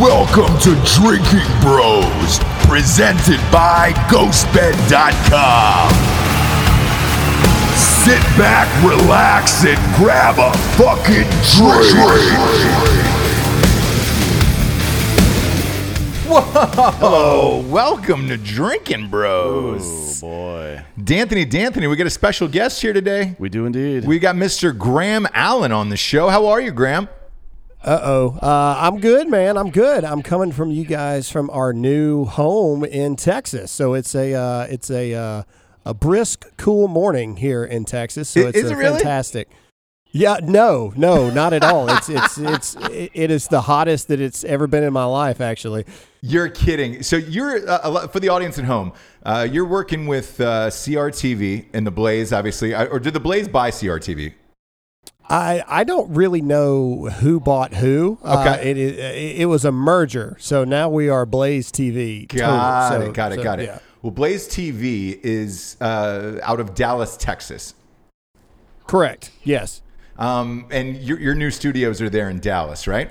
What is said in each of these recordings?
Welcome to Drinking Bros, presented by GhostBed.com. Sit back, relax, and grab a fucking drink. Whoa! Welcome to Drinking Bros. Oh boy, D'Anthony, D'Anthony, we got a special guest here today. we do indeed. We got Mr. Graham Allen on the show. How are you, Graham? Uh-oh. Uh I'm good, man. I'm good. I'm coming from you guys from our new home in Texas. So it's a uh, it's a uh, a brisk, cool morning here in Texas. So it's is it really? fantastic. Yeah, no, no, not at all. It's it's it's it is the hottest that it's ever been in my life. Actually, You're kidding. So you're uh, for the audience at home. Uh, you're working with uh, CRTV and the Blaze, obviously, or did the Blaze buy CRTV? I I don't really know who bought who. Uh, Okay. it, it it was a merger. So now we are Blaze TV. Got So- it. Got it. so, got it. yeah. Well, Blaze TV is uh, out of Dallas, Texas, Correct. Yes. um, and your, your new studios are there in Dallas, right?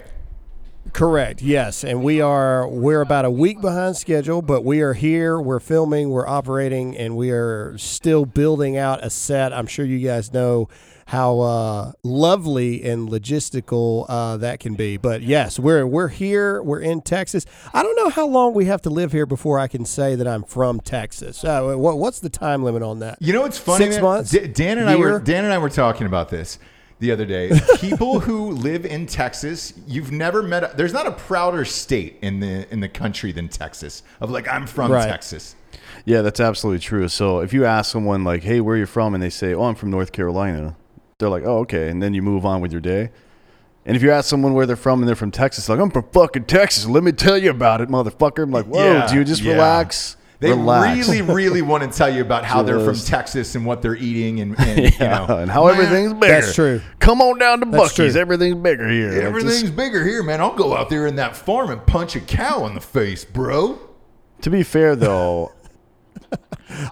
Correct. Yes, and we are we're about a week behind schedule, but we are here. We're filming. We're operating, and we are still building out a set. I'm sure you guys know how uh, lovely and logistical uh, that can be. But yes, we're we're here. We're in Texas. I don't know how long we have to live here before I can say that I'm from Texas. Uh, what, what's the time limit on that? You know what's funny? Six man? months? D- Dan and I were Dan and I were talking about this the other day. People who live in Texas, you've never met. A, there's not a prouder state in the in the country than Texas. Of like, I'm from Right. Texas. yeah, that's absolutely true. So if you ask someone like, "Hey, where are you from?" and they say, "Oh, I'm from North Carolina," they're like, "Oh, okay," and then you move on with your day. And if you ask someone where they're from and they're from Texas, like, "I'm from fucking Texas. Let me tell you about it, motherfucker." I'm like, "Whoa, Yeah, dude, just yeah. relax." They relax. really, really want to tell you about how they're from Texas and what they're eating and, and you know and how everything's bigger. That's true. Come on down to Buc-ee's. Everything's bigger here. Like, just- Everything's bigger here, man. I'll go out there in that farm and punch a cow in the face, bro. to be fair, though,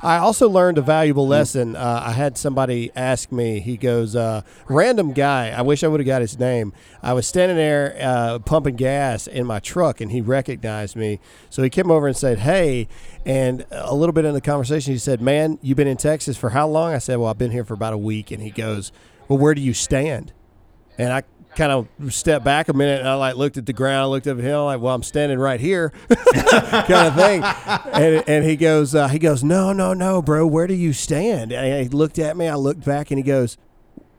I also learned a valuable lesson. Uh, I had somebody ask me. He goes, uh, "Random guy. I wish I would have got his name. I was standing there uh, pumping gas in my truck, and he recognized me. So he came over and said, "Hey." And a little bit in the conversation, he said, "Man, you've been in Texas for how long?" I said, "Well, I've been here for about a week." And he goes, "Well, where do you stand?" And I kind of stepped back a minute and I like looked at the ground, looked up at him, like, well, I'm standing right here, kind of thing. And, and he goes, uh, he goes, no, no, no, bro, where do you stand? And he looked at me, I looked back, and he goes,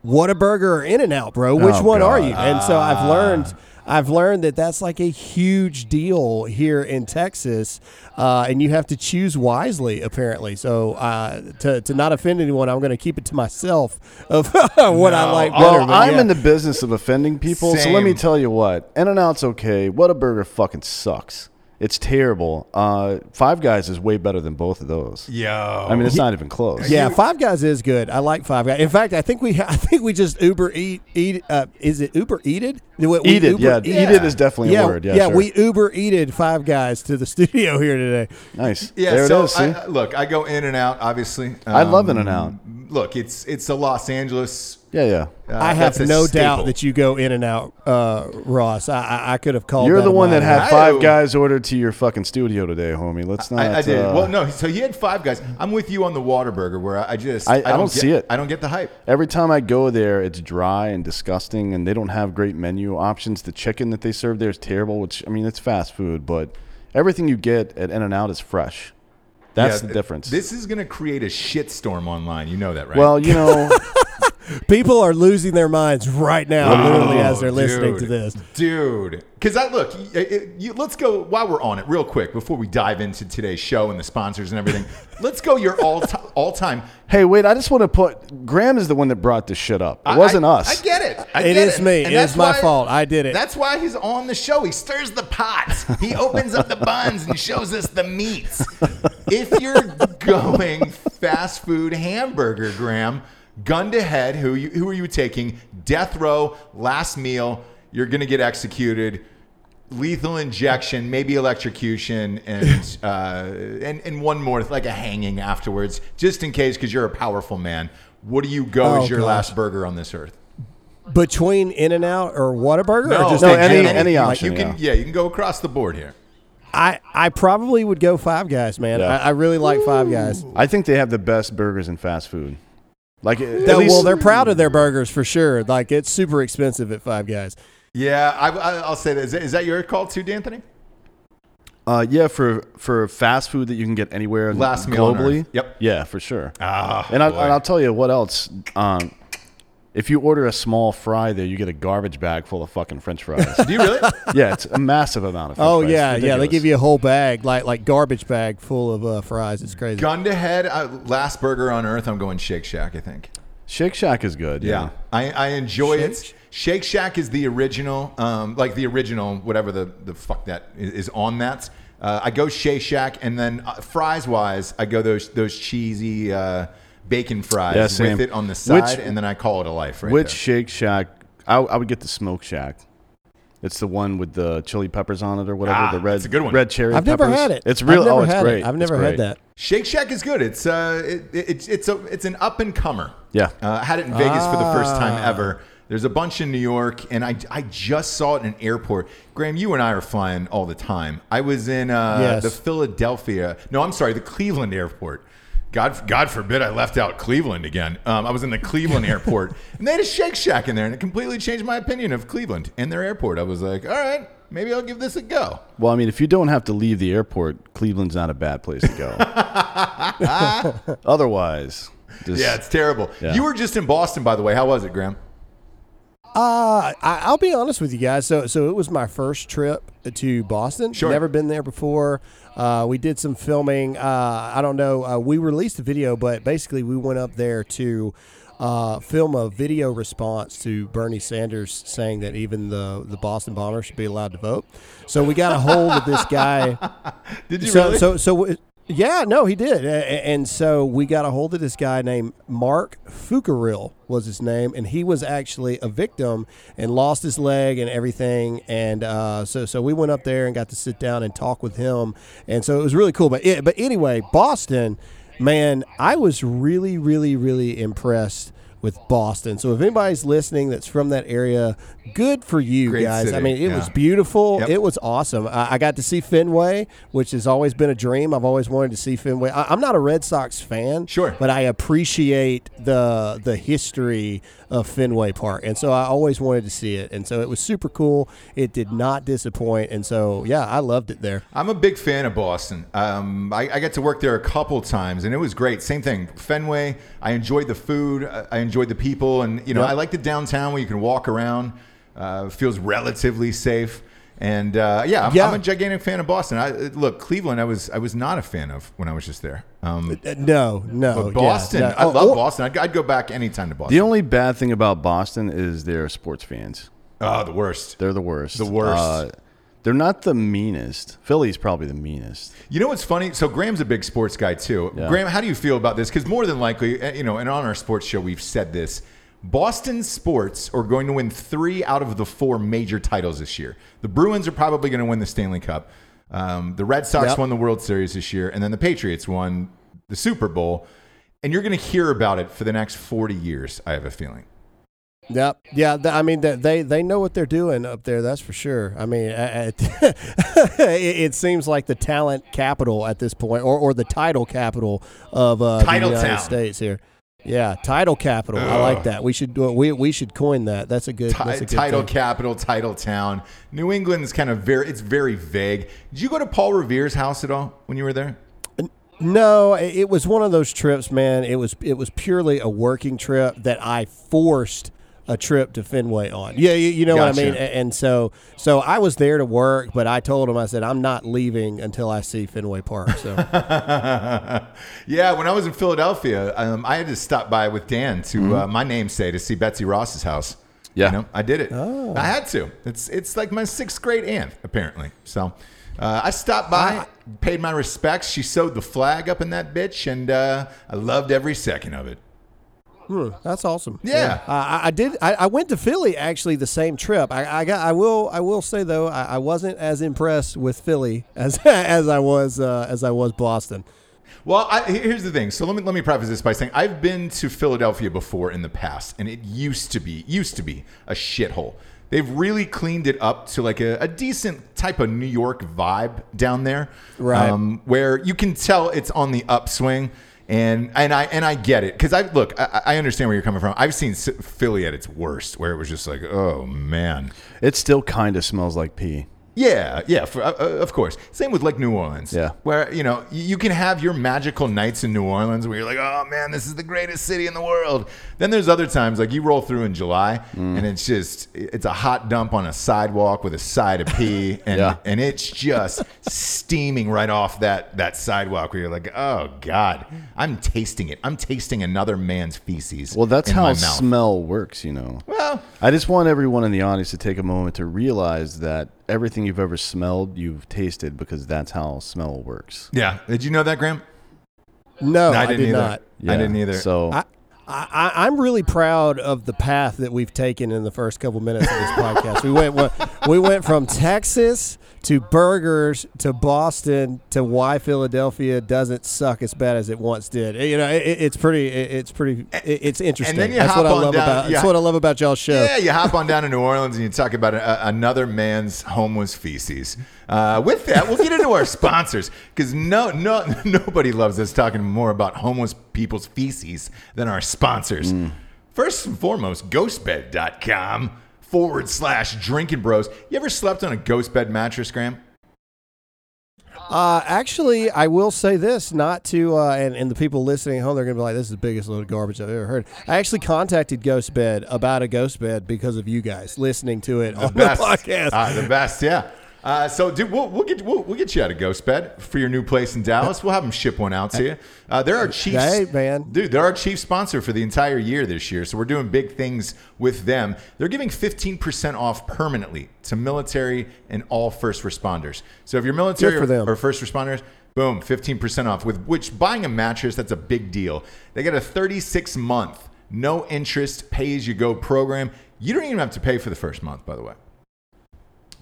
what Whataburger or In and Out, bro? Which Oh, one are you? And so I've learned. I've learned that that's like a huge deal here in Texas, uh, and you have to choose wisely, apparently. So, uh, to, to not offend anyone, I'm going to keep it to myself of what I like better. Well, I'm yeah. in the business of offending people, so let me tell you what. In and Out's okay. Whataburger fucking sucks. It's terrible. Uh, Five Guys is way better than both of those. Yeah, I mean, it's not even close. Yeah, Five Guys is good. I like Five Guys. In fact, I think we I think we just Uber eat eat. Uh, is it Uber eated? We- we Eat it, Uber- yeah. Eat it is definitely yeah, a word. Yeah, sure. we Uber eated Five Guys to the studio here today. nice. Yeah, there so it is. See? I, look, I go in and out. Obviously, I love Um, In-N-Out. Look, it's it's a Los Angeles. Yeah, yeah. uh, I have no staple. doubt that you go in and out, uh, Ross. I, I, I could have called. You're that the one that had. Five Guys ordered to your fucking studio today, homie. Let's not. I, I did. uh, well, no. So he had five guys. I'm with you on the Whataburger, where I, I just I- I don't get, see it. I don't get the hype. Every time I go there, it's dry and disgusting, and they don't have great menu options. The chicken that they serve there is terrible, which I mean, it's fast food, but everything you get at In and Out is fresh. That's Yeah, the difference. This is going to create a shitstorm online. You know that, right? well, you know, People are losing their minds right now, literally as they're Oh, listening to this. dude. Because I look, y- y- you, let's go while we're on it, real quick, before we dive into today's show and the sponsors and everything. let's go your all ti all time. hey, wait, I just want to put Graham is the one that brought this shit up. It I- wasn't I, us. I get it. I It get is me. And It that's is my why- fault. I did it. That's why he's on the show. He stirs the pots. He opens up the buns and shows us the meats. If you're going fast food hamburger, Graham, gun to head, who you, who are you taking? Death row, last meal. You're gonna get executed. Lethal injection, maybe electrocution, and uh, and and one more, like a hanging afterwards, just in case, because you're a powerful man. What do you go Oh, as your gosh. last burger on this earth? between In and Out or Whataburger? No, or just No, in any- general? any like option, You can, yeah. yeah, you can go across the board here. I I probably would go Five Guys, man. Yeah. I, I really like Five Guys. I think they have the best burgers in fast food. Like at That- least, well, they're proud of their burgers for sure. Like it's super expensive at Five Guys. Yeah, I, I, I'll say that. Is, that. is that your call too, D'Anthony? uh, yeah, for for fast food that you can get anywhere Last globally. Earth. Yep. Yeah, for sure. Ah, and, I, and I'll tell you what else. Um, if you order a small fry there, you get a garbage bag full of fucking French fries. Do you really? yeah, it's a massive amount of. French Oh fries. yeah, yeah. They give you a whole bag, like like garbage bag full of uh, fries. It's crazy. Gun to head, uh, last burger on earth. I'm going Shake Shack. I think. Shake Shack is good. Yeah, Yeah. I, I enjoy Shake- it. Shake Shack is the original, um, like the original, whatever the, the fuck that is, is on that. Uh, I go Shake Shack, and then uh, fries wise, I go those those cheesy uh, bacon fries Yeah, with it on the side, Which- and then I call it a life. Right Which there. Shake Shack? I, I would get the Smoke Shack. It's the one with the chili peppers on it or whatever. Ah, the red, that's a good one. red cherry. I've never had it. It's I've real. Oh, it's great. It. I've never great. had that. Shake Shack is good. It's uh, it, it's it's a it's an up and comer. Yeah. Uh, I had it in Vegas for the first time Ah. ever. There's a bunch in New York, and I, I just saw it in an airport. Graham, you and I are flying all the time. I was in uh, Yes. the Philadelphia, no, I'm sorry, the Cleveland airport. God, God forbid I left out Cleveland again. Um, I was in the Cleveland airport, and they had a Shake Shack in there, and it completely changed my opinion of Cleveland and their airport. I was like, all right, maybe I'll give this a go. Well, I mean, if you don't have to leave the airport, Cleveland's not a bad place to go. Otherwise, just, Yeah, it's terrible. Yeah. You were just in Boston, by the way. How was it, Graham? Uh, I, I'll be honest with you guys. So, so it was my first trip to Boston. Sure. Never been there before. Uh, we did some filming. Uh, I don't know. Uh, we released a video, but basically we went up there to uh, film a video response to Bernie Sanders saying that even the the Boston Bombers should be allowed to vote. So we got a hold of this guy. Did you so, really? so, so, yeah, no, he did, and so we got a hold of this guy named Marc Fucarile was his name, and he was actually a victim and lost his leg and everything, and uh, so, so we went up there and got to sit down and talk with him, and so it was really cool. But, it, but anyway, Boston, man, I was really, really, really impressed with Boston. So if anybody's listening that's from that area, good for you Great guys. I mean, it yeah. was beautiful. Yep. It was awesome. I, I got to see Fenway, which has always been a dream. I've always wanted to see Fenway. I, I'm not a Red Sox fan, Sure. but I appreciate the the history of Fenway Park, and so I always wanted to see it. And so it was super cool. It did not disappoint, and so yeah, I loved it there. I'm a big fan of Boston. Um, I, I got to work there a couple times, and it was great. Same thing, Fenway. I enjoyed the food. I enjoyed the people, and you know, Yep. I like the downtown where you can walk around. Uh, feels relatively safe, and uh, yeah, I'm, Yeah. I'm a gigantic fan of Boston. I, look, Cleveland, I was I was not a fan of when I was just there. Um, Uh, No, no, but yeah, Boston, no. I Oh, love oh, Boston. I'd, I'd go back anytime to Boston. The only bad thing about Boston is they're sports fans. oh, the worst. They're the worst. The worst. Uh, they're not the meanest. Philly's probably the meanest. You know what's funny? So Graham's a big sports guy too. Yeah. Graham, how do you feel about this? Because more than likely, eh, you know, and on our sports show, we've said this. Boston sports are going to win three out of the four major titles this year. The Bruins are probably going to win the Stanley Cup. Um, the Red Sox Yep. won the World Series this year, and then the Patriots won the Super Bowl. And you're going to hear about it for the next 40 years. I have a feeling. Yep. Yeah. th- I mean, th- they they know what they're doing up there. That's for sure. I mean, it, it seems like the talent capital at this point, or, or the title capital of uh, the United town. States here. Yeah, title capital. I like that. We should do it. We we should coin that. That's a good. Ti- that's a good title thing. capital, title town. New England's kind of very, it's very vague. Did you go to Paul Revere's house at all when you were there? No, it was one of those trips, man. It was it was purely a working trip that I forced a trip to Fenway on. Yeah, you, you know what I mean. And so so I was there to work, but I told him I said I'm not leaving until I see Fenway Park. So yeah, when I was in Philadelphia, um, I had to stop by with Dan to uh, my namesake to see Betsy Ross's house. Yeah. you know, I did it. I had to. It's it's like my sixth grade aunt apparently. So uh, I stopped by, paid my respects. She sewed the flag up in that bitch, and uh, I loved every second of it. Hmm, that's awesome. Yeah. Uh, I, I did. I, I went to Philly actually the same trip. I, I got. I will. I will say though, I, I wasn't as impressed with Philly as as I was uh, as I was Boston. Well, I, here's the thing. So let me let me preface this by saying I've been to Philadelphia before in the past, and it used to be used to be a shithole. They've really cleaned it up to like a, a decent type of New York vibe down there, Right. Um, where you can tell it's on the upswing. And and I and I get it because I look I, I understand where you're coming from. I've seen Philly at its worst, where it was just like, oh man, It still kind of smells like pee. Yeah, yeah, for, uh, uh, of course. Same with like New Orleans. Yeah. Where, you know, you can have your magical nights in New Orleans where you're like, oh man, this is the greatest city in the world. Then there's other times, like you roll through in July Mm. and it's just, it's a hot dump on a sidewalk with a side of pee. And, Yeah. and it's just steaming right off that, that sidewalk where you're like, oh God, I'm tasting it. I'm tasting another man's feces. Well, that's how smell works, you know. Well, I just want everyone in the audience to take a moment to realize that everything you've ever smelled, you've tasted because that's how smell works. yeah. Did you know that, Graham? No, I I, didn't did either. not. I didn't either. So I, I, I'm really proud of the path that we've taken in the first couple minutes of this podcast. We went we went from Texas to burgers to Boston to why Philadelphia doesn't suck as bad as it once did. Eh, you know, it, it's pretty. it- It's pretty. Eh, it- It's interesting. then you that's what I hop on love down- about. yeah. That's what I love about y'all's show. Yeah, you hop on down to New Orleans and you talk about a, another man's homeless feces. Uh, with that, we'll get into our sponsors because no, no, nobody loves us talking more about homeless people's feces than our sponsors. Mm. First and foremost, ghostbed.com forward slash drinking bros. You ever slept on a ghost bed mattress, Graham? Uh, actually, I will say this, not to, uh, and, and the people listening at home, they're going to be like, this is the biggest load of garbage I've ever heard. I actually contacted Ghost Bed about a ghost bed because of you guys listening to it on best. the podcast. Uh, the best, yeah. Uh, so, dude, we'll, we'll get we'll, we'll get you out of Ghost Bed for your new place in Dallas. We'll have them ship one out to you. Uh, they're our chief, Hey, man. dude. They're our chief sponsor for the entire year this year. So we're doing big things with them. They're giving fifteen percent off permanently to military and all first responders. So if you're military for them. or, or first responders, boom, fifteen percent off. With which buying a mattress, that's a big deal. They get a thirty-six month, no interest, pay as you go program. You don't even have to pay for the first month, by the way.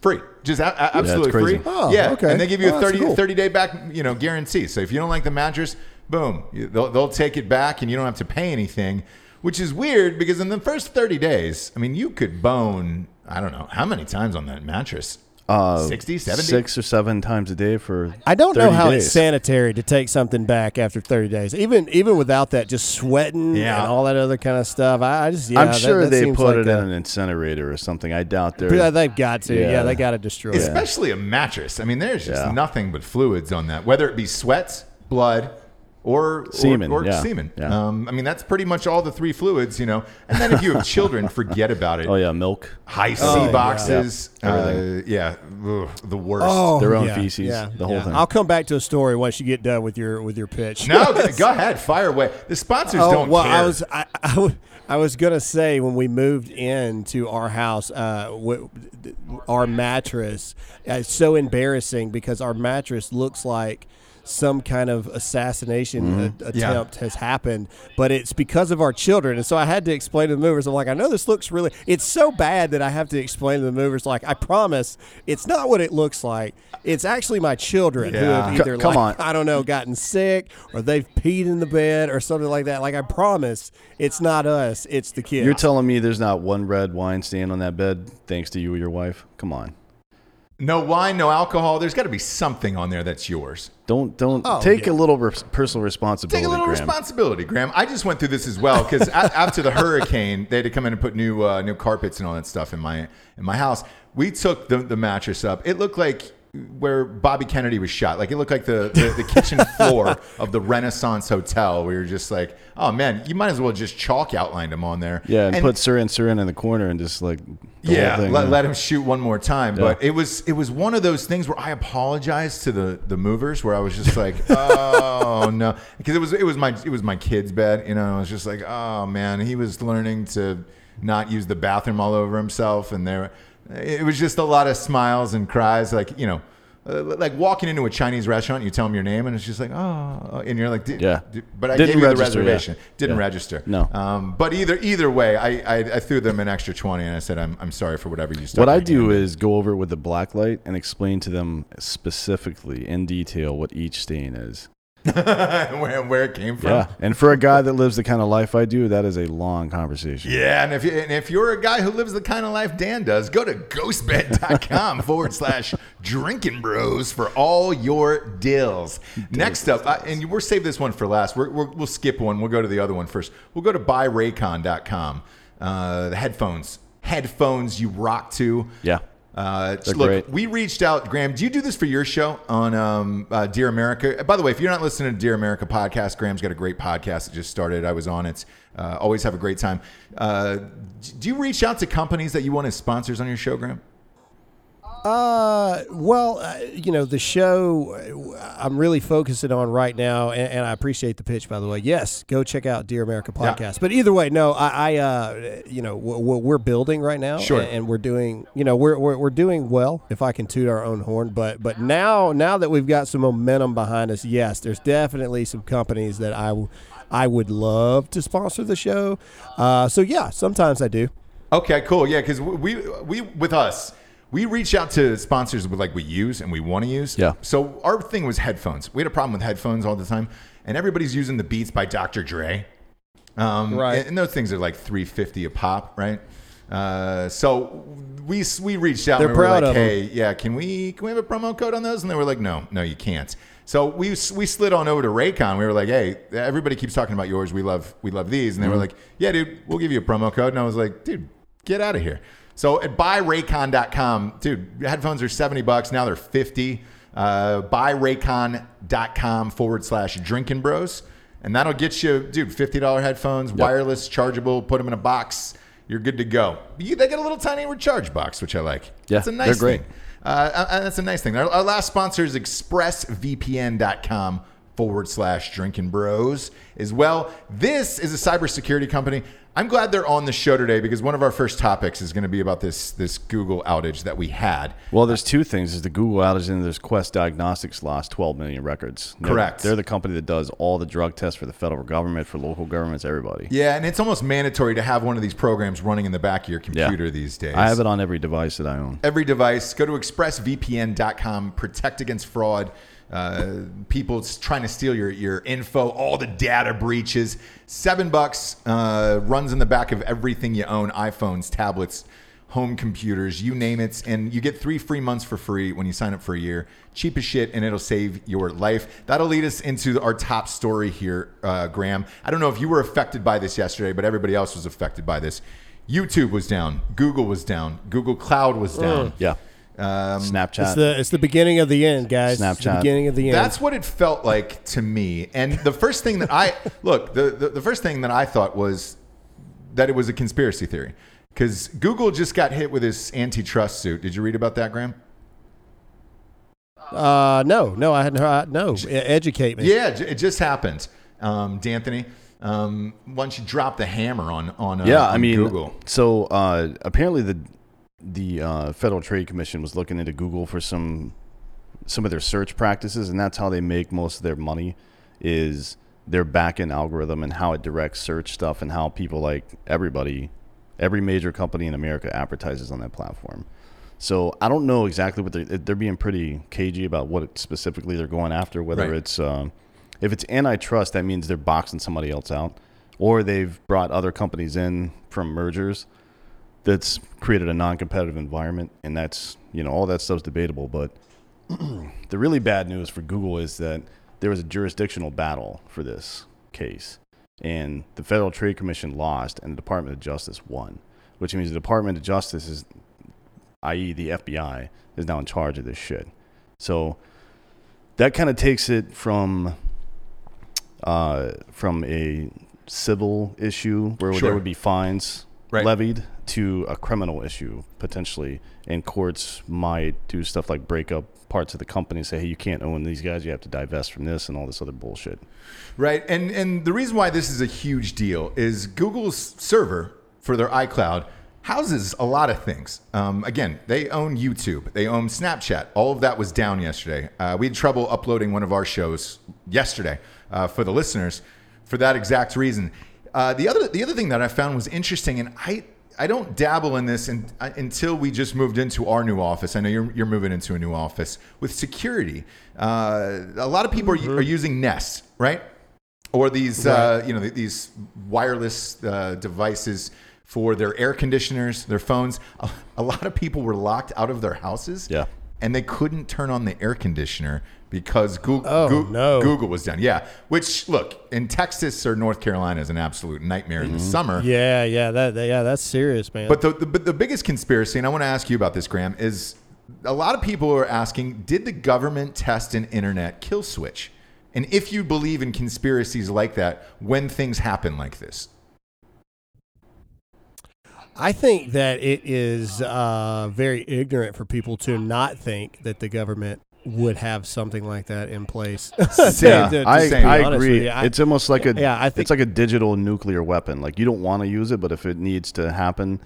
Free, just a- a- absolutely crazy. free. Oh, yeah, okay. and they give you Oh, a that's 30, cool. 30 day back, you know, guarantee. So if you don't like the mattress, boom, you- they'll, they'll take it back, and you don't have to pay anything. Which is weird because in the first thirty days, I mean, you could bone. I don't know how many times on that mattress. Uh, 60, 70? six or seven times a day for. I don't know 30 how days. it's sanitary to take something back after 30 days. Even even without that, just sweating Yeah. and all that other kind of stuff. I, I just, yeah, I'm that- sure that they seems put like it a- in an incinerator or something. I doubt they're. Yeah, they've got to. Yeah, Yeah. they got to destroy it. especially a mattress. I mean, there's just Yeah. nothing but fluids on that, whether it be sweat, blood, or Semen, or, or yeah. semen. Yeah. Um, I mean, that's pretty much all the three fluids, you know. And then if you have children, forget about it. oh yeah, milk. Hi-C Oh, boxes, Yeah. uh, yeah, ugh, the worst. Oh, Their own yeah, feces, yeah, the whole yeah. thing. I'll come back to a story once you get done with your with your pitch. No, go ahead, fire away. The sponsors Oh don't well, care. I was I, I, w- I was gonna say when we moved into our house, uh, w- our mattress. Uh, it's so embarrassing because our mattress looks like some kind of assassination mm-hmm. a- Yeah. attempt has happened, but it's because of our children. And so I had to explain to the movers. I'm like, I know this looks really. It's so bad that I have to explain to the movers. Like, I promise, it's not what it looks like. It's actually my children who Yeah. have C- either come like, on. I don't know, gotten sick or they've peed in the bed or something like that. Like I promise, it's not us, it's the kids. You're telling me there's not one red wine stain on that bed thanks to you or your wife? Come on. No wine, no alcohol. There's got to be something on there that's yours. Don't don't Oh, take yeah. a little res- personal responsibility. Take a little Graham. responsibility, Graham. I just went through this as well because after the hurricane, they had to come in and put new uh, new carpets and all that stuff in my in my house. We took the, the mattress up. It looked like where Bobby Kennedy was shot. Like it looked like the, the, the kitchen floor of the Renaissance Hotel. We were just like, oh man, you might as well just chalk outlined him on there. Yeah, and, put Sirhan Sirhan in the corner and just like yeah, let, let him shoot one more time. Yeah. But it was it was one of those things where I apologized to the the movers where I was just like, oh no, because it was it was my it was my kid's bed. You know, I was just like, oh man, he was learning to not use the bathroom all over himself, and there it was just a lot of smiles and cries, like you know. Uh, like walking into a Chinese restaurant, you tell them your name, and it's just like, oh, and you're like, Yeah. but I Didn't gave you the register, yeah. reservation. Didn't Yeah. register. No. Um, but either either way, I, I I threw them an extra twenty, and I said, I'm, I'm sorry for whatever you. What I do is go over with the black light and explain to them specifically in detail what each stain is. where, where it came from. Yeah. And for a guy that lives the kind of life I do, that is a long conversation. Yeah, and if, you, and if you're a guy who lives the kind of life Dan does, go to ghostbed.com forward slash drinking bros for all your deals. Next up, uh, and we're save this one for last. We're, we're, we'll skip one. We'll go to the other one first. We'll go to buyraycon.com. Uh, the headphones, headphones you rock to. Yeah. Uh, look, great. we reached out. Graham, do you do this for your show on um, uh, Dear America? By the way, if you're not listening to Dear America podcast, Graham's got a great podcast that just started. I was on it. Uh, always have a great time. Uh, do you reach out to companies that you want as sponsors on your show, Graham? Uh, well, uh, you know, the show uh, I'm really focusing on right now, and, and I appreciate the pitch, by the way. Yes, go check out Dear America Yeah. podcast. But either way, no, I, I uh, you know, w- w- we're building right now, Sure. and, and we're doing, you know, we're, we're we're doing well. If I can toot our own horn, but but now now that we've got some momentum behind us, yes, there's definitely some companies that I w- I would love to sponsor the show. Uh, so yeah, sometimes I do. Okay, cool. Yeah, because we we with us, we reach out to sponsors with like we use and we want to use. Yeah. So our thing was headphones. We had a problem with headphones all the time, and everybody's using the Beats by Dr. Dre. Um, Right. And, and those things are like three fifty a pop, right? Uh, so we we reached out. They're and we were proud like, of. Hey, yeah, can we can we have a promo code on those? And they were like, No, no, you can't. So we we slid on over to Raycon. We were like, Hey, everybody keeps talking about yours. We love we love these, and they were like, Yeah, dude, we'll give you a promo code. And I was like, Dude, get out of here. So at buyraycon.com, dude, headphones are 70 bucks. Now they're 50. Uh, buyraycon.com forward slash drinking bros. And that'll get you, dude, $50 headphones, wireless, chargeable, put them in a box. You're good to go. You, they get a little tiny recharge box, which I like. Yeah, That's a nice they're great. thing. Uh, and that's a nice thing. Our, our last sponsor is expressvpn.com forward slash drinking bros as well. This is a cybersecurity company. I'm glad they're on the show today because one of our first topics is going to be about this this Google outage that we had. Well, there's two things. is the Google outage and there's Quest Diagnostics lost 12 million records. They're- Correct. They're the company that does all the drug tests for the federal government, for local governments, everybody. Yeah, and it's almost mandatory to have one of these programs running in the back of your Yeah. computer these days. I have it on every device that I own. every device. Go to expressvpn.com. Protect against fraud. Uh, people trying to steal your, your info, all the data breaches. Seven bucks uh, runs in the back of everything you own iPhones, tablets, home computers, you name it. And you get three free months for free when you sign up for a year. Cheap as shit, and it'll save your life. That'll lead us into our top story here, uh, Graham. I don't know if you were affected by this yesterday, but everybody else was affected by this. YouTube was down, Google was down, Google Cloud was down. Yeah. Um, Snapchat. It's the it's the beginning of the end, guys. It's the Snapchat. beginning of the end. That's what it felt like to me. And the first thing that I look, the, the, the first thing that I thought was that it was a conspiracy theory. Because Google just got hit with this antitrust suit. Did you read about that, Graham? uh, no, no, I hadn't heard. No, E- educate me. Yeah, it just happened. Um, D'Anthony, um, once you drop the hammer on on, uh, yeah, I mean, Google. So uh, apparently the the uh, Federal Trade Commission was looking into Google for some some of their search practices, and that's how they make most of their money. Is their back-end algorithm and how it directs search stuff and how people like everybody, every major company in America advertises on that platform. So I don't know exactly what they're they're being pretty cagey about what specifically they're going after. Whether Right. it's um, if it's antitrust, that means they're boxing somebody else out, or they've brought other companies in from mergers that's created a non-competitive environment, and that's you know all that stuff's debatable. But the really bad news for Google is that there was a jurisdictional battle for this case, and the Federal Trade Commission lost, and the Department of Justice won, which means the Department of Justice is, i.e., the FBI, is now in charge of this shit. So that kind of takes it from uh, from a civil issue where Sure. there would be fines Right. levied to a criminal issue potentially, and courts might do stuff like break up parts of the company, and say, "Hey, you can't own these guys; you have to divest from this and all this other bullshit." Right. And and the reason why this is a huge deal is Google's server for their iCloud houses a lot of things. Um, again, they own YouTube, they own Snapchat. All of that was down yesterday. Uh, we had trouble uploading one of our shows yesterday uh, for the listeners for that exact reason. Uh, the other the other thing that I found was interesting, and I I don't dabble in this in, uh, until we just moved into our new office. I know you're, you're moving into a new office with security. Uh, a lot of people are, are using Nest, right? Or these, uh, you know, these wireless uh, devices for their air conditioners, their phones. A, a lot of people were locked out of their houses. Yeah. And they couldn't turn on the air conditioner because Google, Oh, no. Google was down. Yeah. Which, look, in Texas or North Carolina is an absolute nightmare in the summer. Yeah, yeah, that, that- yeah, that's serious, man. But the, the but the biggest conspiracy, and I want to ask you about this, Graham, is a lot of people are asking, did the government test an internet kill switch? And if you believe in conspiracies like that, when things happen like this, I think that it is uh, very ignorant for people to not think that the government would have something like that in place. Yeah, To- to I, I agree. I- it's almost like a Yeah, I think- it's like a digital nuclear weapon. Like you don't want to use it, but if it needs to happen,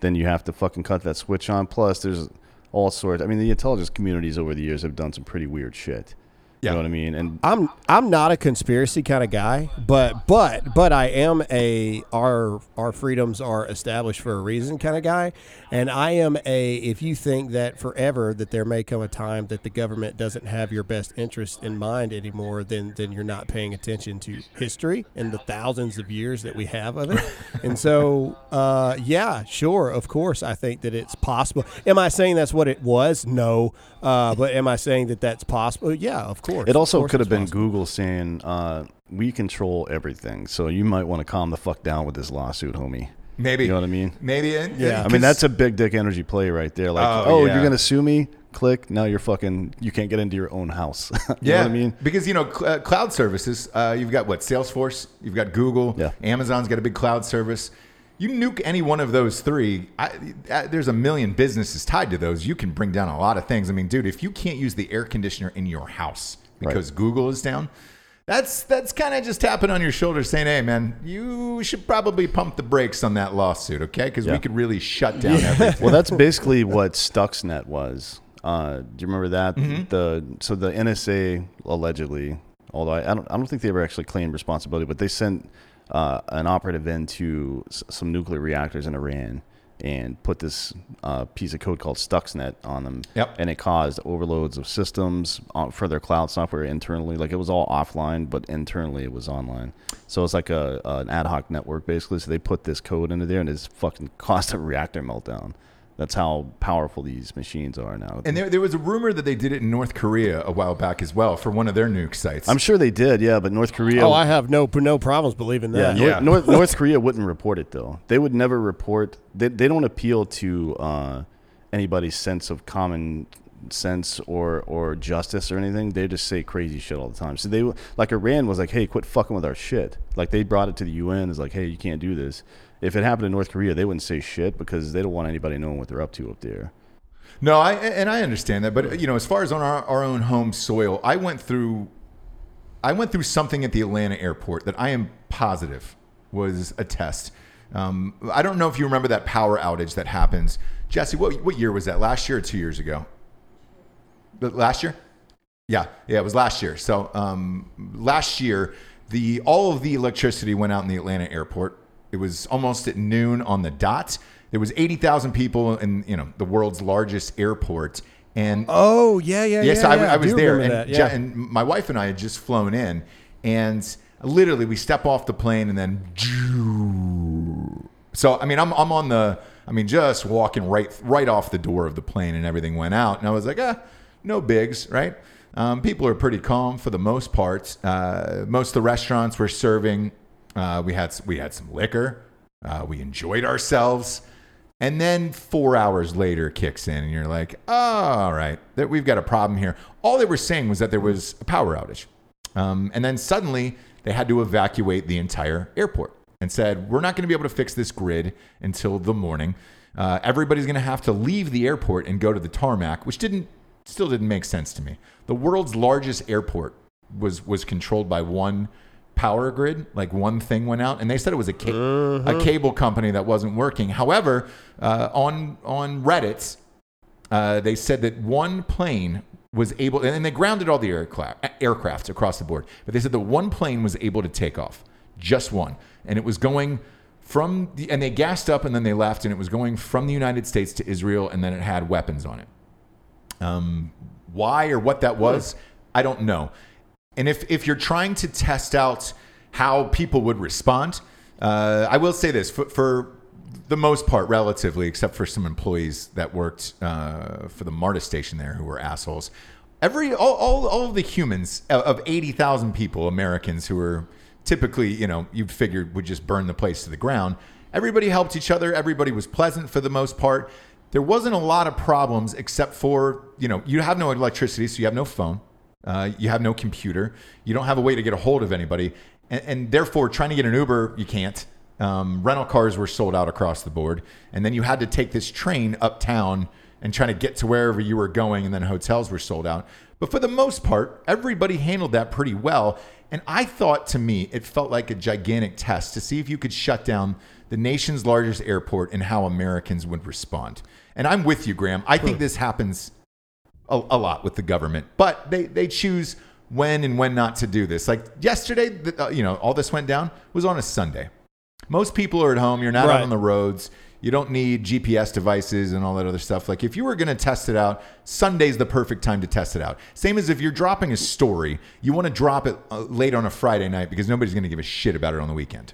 then you have to fucking cut that switch on. Plus, there's all sorts. I mean, the intelligence communities over the years have done some pretty weird shit. Yeah. You know what I mean? And I'm I'm not a conspiracy kind of guy, but but but I am a our our freedoms are established for a reason kind of guy, and I am a if you think that forever that there may come a time that the government doesn't have your best interest in mind anymore, then then you're not paying attention to history and the thousands of years that we have of it, and so uh, yeah, sure, of course, I think that it's possible. Am I saying that's what it was? No, uh, but am I saying that that's possible? Yeah, of course. it also course could have been possible. Google saying, uh, "We control everything," so you might want to calm the fuck down with this lawsuit, homie. maybe You know what I mean? Maybe, and- Yeah. I mean, that's a big dick energy play right there. Like, Oh, oh, yeah. you're gonna sue me? Click. Now you're fucking. You can't get into your own house. you yeah. know what I mean? because you know, cl- uh, cloud services. Uh, you've got what Salesforce, you've got Google, Yeah. Amazon's got a big cloud service. You nuke any one of those three, I, uh, there's a million businesses tied to those. You can bring down a lot of things. I mean, dude, if you can't use the air conditioner in your house because Google is down, that's that's kind of just tapping on your shoulder, saying, "Hey, man, you should probably pump the brakes on that lawsuit, okay? Because we could really shut down everything." Well, that's basically what Stuxnet was. Uh, do you remember that? Mm-hmm. The so the NSA allegedly, although I, I don't, I don't think they ever actually claimed responsibility, but they sent uh, an operative into s- some nuclear reactors in Iran and put this uh, piece of code called Stuxnet on them. Yep. And it caused overloads of systems for their cloud software internally. Like it was all offline, but internally it was online. So it's like a an ad hoc network basically. So they put this code into there, and it's fucking caused a reactor meltdown. That's how powerful these machines are now. And there, there was a rumor that they did it in North Korea a while back as well for one of their nuke sites. I'm sure they did, yeah. But North Korea, Oh, I have no no problems believing that. North, Yeah. North, North Korea wouldn't report it though. They would never report. They, they don't appeal to uh, anybody's sense of common sense or or justice or anything. They just say crazy shit all the time. So they like Iran was like, hey, quit fucking with our shit. Like they brought it to the UN. Is like, hey, you can't do this. If it happened in North Korea, they wouldn't say shit because they don't want anybody knowing what they're up to up there. No, I and I understand that, but you know, as far as on our, our own home soil, I went through I went through something at the Atlanta airport that I am positive was a test. Um, I don't know if you remember that power outage that happens. Jesse, what what year was that? Last year or two years ago? Last year? Yeah, yeah, it was last year. So um, last year, the all of the electricity went out in the Atlanta airport. It was almost at noon on the dot. There was eighty thousand people in you know the world's largest airport, and Oh yeah, yeah, yeah. yeah, so I, yeah. I was do there, and, yeah. and my wife and I had just flown in, and literally we step off the plane, and then so I mean I'm I'm on the I mean just walking right right off the door of the plane, and everything went out, and I was like ah no bigs right. Um, people are pretty calm for the most part. Uh, most of the restaurants were serving. Uh, we had we had some liquor. Uh, we enjoyed ourselves. And then four hours later kicks in, and you're like, oh, all right, that we've got a problem here. All they were saying was that there was a power outage. Um, and then suddenly they had to evacuate the entire airport and said, we're not going to be able to fix this grid until the morning. Uh, everybody's going to have to leave the airport and go to the tarmac, which didn't still didn't make sense to me. The world's largest airport was was controlled by one power grid like one thing went out and they said it was a, ca- a cable company that wasn't working however uh, on on reddit uh, they said that one plane was able and they grounded all the aircraft aircrafts across the board but they said that one plane was able to take off just one and it was going from the, and they gassed up and then they left, and it was going from the United States to Israel, and then it had weapons on it. Um, why or what that was, I don't know. And if if you're trying to test out how people would respond, uh, I will say this for, for the most part, relatively, except for some employees that worked uh, for the MARTA station there who were assholes. Every all, all, all of the humans of- of eighty thousand people, Americans who were typically, you know, you'd figured would just burn the place to the ground. Everybody helped each other. Everybody was pleasant for the most part. There wasn't a lot of problems except for, you know, you have no electricity, so you have no phone. Uh, you have no computer. You don't have a way to get a hold of anybody. And, and therefore, trying to get an Uber, you can't. Um, rental cars were sold out across the board. And then you had to take this train uptown and trying to get to wherever you were going. And then hotels were sold out. But for the most part, everybody handled that pretty well. And I thought to me, it felt like a gigantic test to see if you could shut down the nation's largest airport and how Americans would respond. And I'm with you, Graham. I think this happens a, a lot with the government, but they, they choose when and when not to do this. Like yesterday, the, uh, you know, all this went down was on a Sunday. Most people are at home. You're not Right. out on the roads. You don't need GPS devices and all that other stuff. Like if you were going to test it out, Sunday's the perfect time to test it out. Same as if you're dropping a story, you want to drop it uh, late on a Friday night because nobody's going to give a shit about it on the weekend,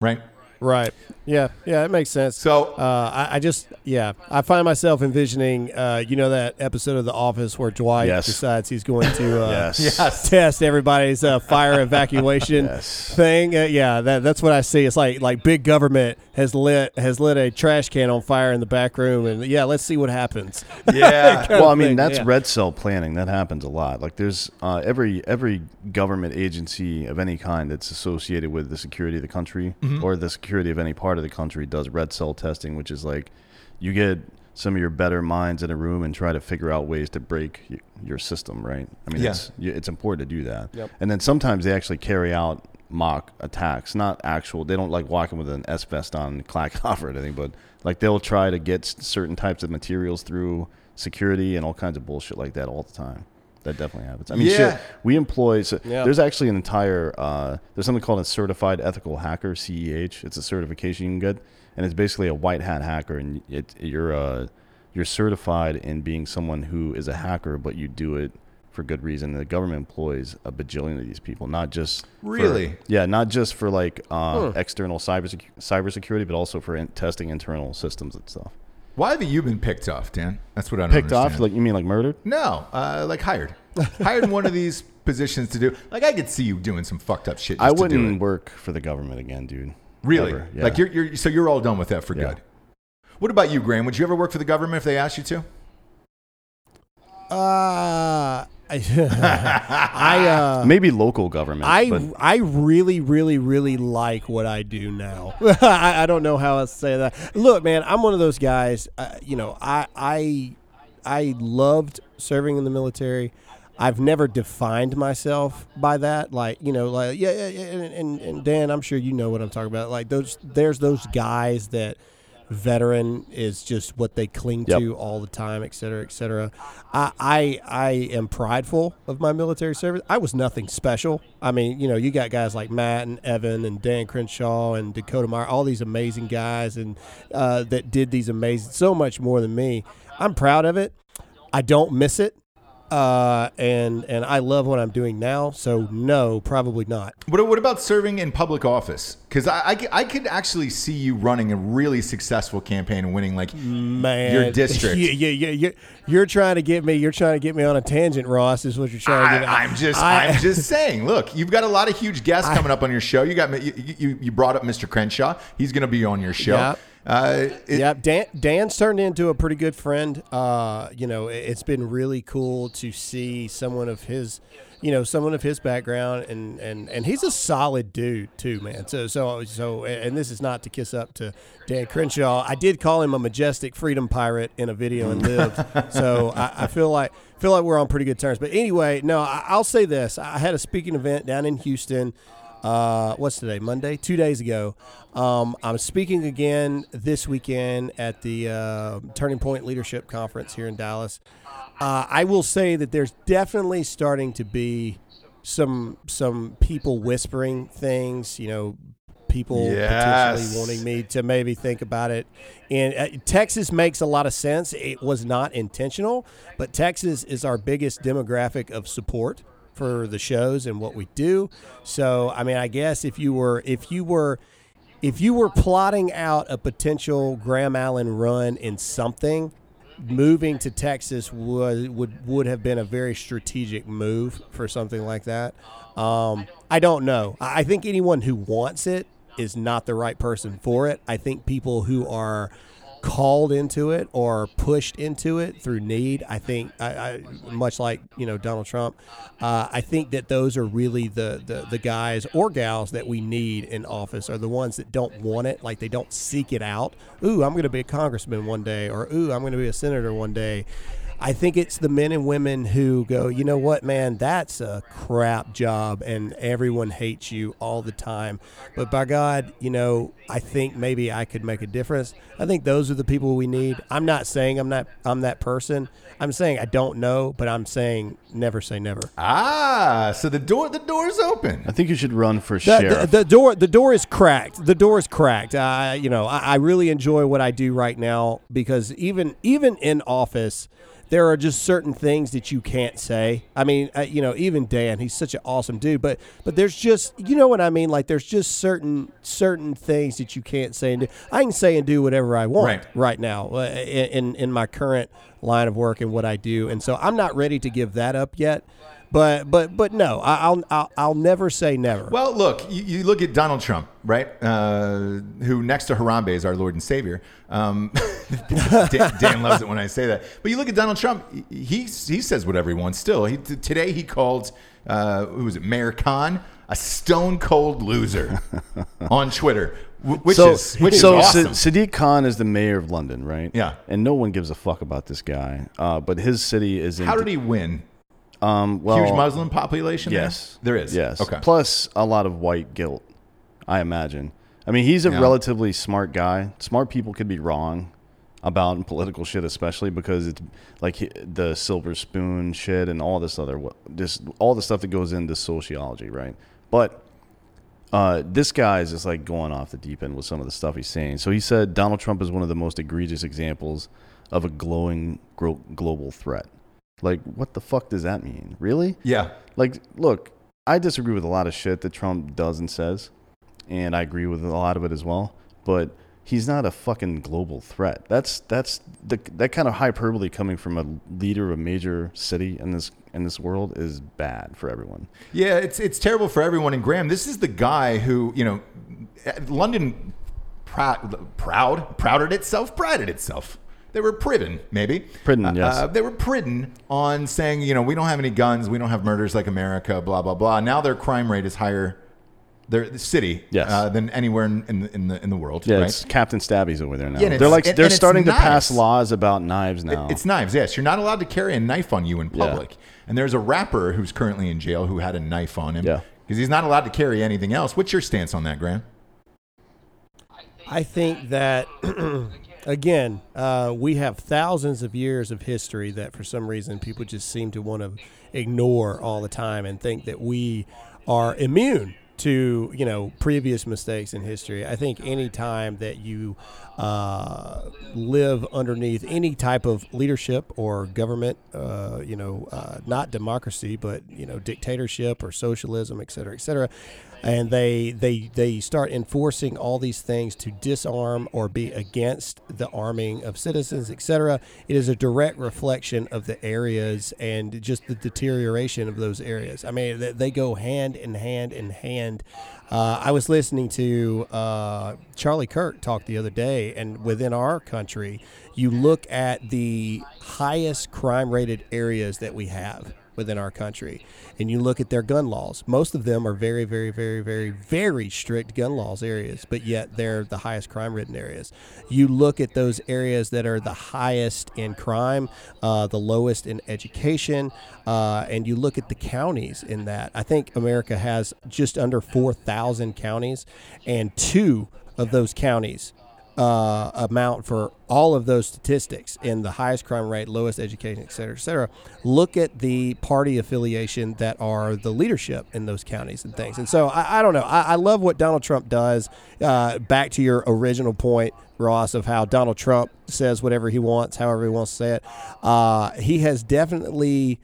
right? Right. Yeah. Yeah. It makes sense. So Uh, I, I just, yeah, I find myself envisioning, uh, you know, that episode of The Office where Dwight Yes. decides he's going to uh, Yes. yes, test everybody's uh, fire evacuation Yes. thing. Uh, yeah, that, that's what I see. It's like like big government has lit has lit a trash can on fire in the back room, and yeah, let's see what happens. yeah. well, I mean, thing, that's yeah. red cell planning. That happens a lot. Like, there's uh, every every government agency of any kind that's associated with the security of the country Mm-hmm. or the security of any part of the country does red cell testing, which is like you get some of your better minds in a room and try to figure out ways to break your system. Right? I mean, Yeah. it's it's important to do that. Yep. And then sometimes they actually carry out mock attacks, not actual. They don't like walking with an S vest on, and clack off or anything, but like they'll try to get certain types of materials through security and all kinds of bullshit like that all the time. That definitely happens. I mean, Yeah. shit. We employ. So Yeah. There's actually an entire. Uh, there's something called a certified ethical hacker (CEH). It's a certification you can get, and it's basically a white hat hacker, and it you're uh, you're certified in being someone who is a hacker, but you do it for good reason. The government employs a bajillion of these people, not just for- Really? yeah, not just for like uh, external cyber cybersecurity, but also for in- testing internal systems and stuff. Why haven't you been picked off, Dan? That's what I don't Picked off, like you mean like murdered? No, uh, like hired. hired in one of these positions to do. Like I could see you doing some fucked up shit. Just I To do wouldn't it. work for the government again, dude. Really? Ever, yeah. Like you're, you're so you're all done with that for Yeah. good. What about you, Graham? Would you ever work for the government if they asked you to? Uh, I, uh, Maybe local government. I but I really really really like what I do now. I, I don't know how else to say that. Look, man, I'm one of those guys. Uh, you know, I I I loved serving in the military. I've never defined myself by that. Like you know, like yeah, yeah, yeah and, and, and Dan, I'm sure you know what I'm talking about. Like those, there's those guys that veteran is just what they cling Yep. to all the time, et cetera, et cetera. I, I I am prideful of my military service. I was nothing special. I mean, you know, you got guys like Matt and Evan and Dan Crenshaw and Dakota Meyer, all these amazing guys and uh, that did these amazing so much more than me. I'm proud of it. I don't miss it. Uh, and and I love what I'm doing now. So no, probably not. What, what about serving in public office? Because I, I, could- I could actually see you running a really successful campaign and winning like Man, Your district. you, you, you, you, you're trying to get me. You're trying to get me on a tangent, Ross. Is what you're trying to get. I, I'm just, I- I, am just saying. Look, you've got a lot of huge guests coming up on your show. You got you, you, you brought up Mr. Crenshaw. He's going to be on your show. Yeah. Uh, it- yeah, Dan, Dan's turned into a pretty good friend. Uh, you know, it- it's been really cool to see someone of his, you know, someone of his background, and and and he's a solid dude too, man. So so so, and this is not to kiss up to Dan Crenshaw. I did call him a majestic freedom pirate in a video and lived. so I, I feel like feel like we're on pretty good terms. But anyway, no, I, I'll say this: I had a speaking event down in Houston uh, what's today? Monday, two days ago. Um, I'm speaking again this weekend at the uh, Turning Point Leadership Conference here in Dallas. Uh, I will say that there's definitely starting to be some some people whispering things. You know, people Yes. potentially wanting me to maybe think about it. And uh, Texas makes a lot of sense. It was not intentional, but Texas is our biggest demographic of support for the shows and what we do. So, I mean, I guess if you were if you were if you were plotting out a potential Graham Allen run in something, moving to Texas would would would have been a very strategic move for something like that. Um, I don't know. I I think anyone who wants it is not the right person for it. I think people who are called into it or pushed into it through need. I think, I, I much like you know Donald Trump, uh, I think that those are really the, the the guys or gals that we need in office are the ones that don't want it, like they don't seek it out. Ooh, I'm going to be a congressman one day, or ooh, I'm going to be a senator one day. I think it's the men and women who go, you know what, man, that's a crap job and everyone hates you all the time. But by God, you know, I think maybe I could make a difference. I think those are the people we need. I'm not saying I'm not I'm that person. I'm saying I don't know, but I'm saying never say never. Ah, so the door the door's open. I think you should run for The, sheriff. the, the door the door is cracked. The door is cracked. Uh, you know, I, I really enjoy what I do right now because even even in office, there are just certain things that you can't say. I mean, uh, you know, even Dan, he's such an awesome dude, but but there's just you know what I mean. Like there's just certain certain things that you can't say and do. I can say and do whatever I want Right. right now uh, in in- in my current line of work and what I do, and so I'm not ready to give that up yet. But but but no, I- I'll I'll, I'll never say never. Well, look, you, you look at Donald Trump, right? Uh, who next to Harambe is our Lord and Savior. Um, Dan, Dan loves it when I say that. But you look at Donald Trump; he he says whatever he wants. Still, he, today he called uh, who was it, Mayor Khan, a stone cold loser on Twitter, which so, is which so is awesome. Sadiq Khan is the mayor of London, right? Yeah. And no one gives a fuck about this guy. Uh, but his city is in. How did he win? Um, well, Huge Muslim population. there? Yes, there is. Yes. Okay. Plus a lot of white guilt, I imagine. I mean, he's a Yeah. relatively smart guy. Smart people could be wrong about political shit, especially because it's like he- the silver spoon shit and all this other, just all the stuff that goes into sociology, right? But uh, this guy is just like going off the deep end with some of the stuff he's saying. So he said Donald Trump is one of the most egregious examples of a glowing gro- global threat. Like, what the fuck does that mean? Really? yeah. Like, look, I disagree with a lot of shit that Trump does and says, and I agree with a lot of it as well. But he's not a fucking global threat. That's that's the that kind of hyperbole coming from a leader of a major city in this in this world is bad for everyone. Yeah, it's it's terrible for everyone. And Graham, this is the guy who you know, London proud proud prouded itself, prided itself. They were pridden, maybe. Pridden, yes. Uh, they were pridden on saying, you know, we don't have any guns, we don't have murders like America, blah blah blah. Now their crime rate is higher, their the city, Yes. uh, than anywhere in, in the in the in the world. Yeah, right? it's Captain Stabby's over there now. Yeah, they're like and- they're and starting to pass laws about knives now. It's knives, yes. You're not allowed to carry a knife on you in public. Yeah. public. And there's a rapper who's currently in jail who had a knife on him. Yeah. Because he's not allowed to carry anything else. What's your stance on that, Graham? I think that again, uh, we have thousands of years of history that for some reason people just seem to want to ignore all the time and think that we are immune to you know previous mistakes in history. I think any time that you uh, live underneath any type of leadership or government, uh, you know, uh, not democracy, but you know, dictatorship or socialism, et cetera, et cetera, and they they they start enforcing all these things to disarm or be against the arming of citizens, et cetera. It is a direct reflection of the areas and just the deterioration of those areas. I mean, they, they go hand in hand in hand. Uh, I was listening to uh, Charlie Kirk talk the other day, and within our country, you look at the highest crime rated areas that we have within our country, and you look at their gun laws. Most of them are very, very, very, very, very strict gun laws areas, but yet they're the highest crime ridden areas. You look at those areas that are the highest in crime, uh, the lowest in education, uh, and you look at the counties in that. I think America has just under 4,000 counties, and two of those counties uh, amount for all of those statistics in the highest crime rate, lowest education, et cetera, et cetera, look at the party affiliation that are the leadership in those counties and things. And so I, I don't know. I, I love what Donald Trump does. Uh, back to your original point, Ross, of how Donald Trump says whatever he wants, however he wants to say it. Uh, he has definitely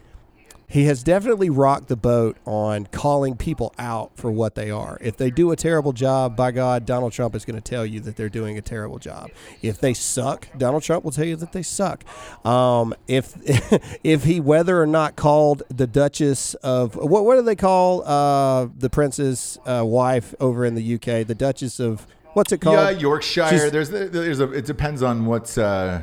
he has definitely rocked the boat on calling people out for what they are. If they do a terrible job, by God, Donald Trump is going to tell you that they're doing a terrible job. If they suck, Donald Trump will tell you that they suck. Um, if if he whether or not called the Duchess of what what do they call uh, the prince's uh, wife over in the UK, the Duchess of what's it called? Yeah, Yorkshire. She's- there's there's a. It depends on what's uh,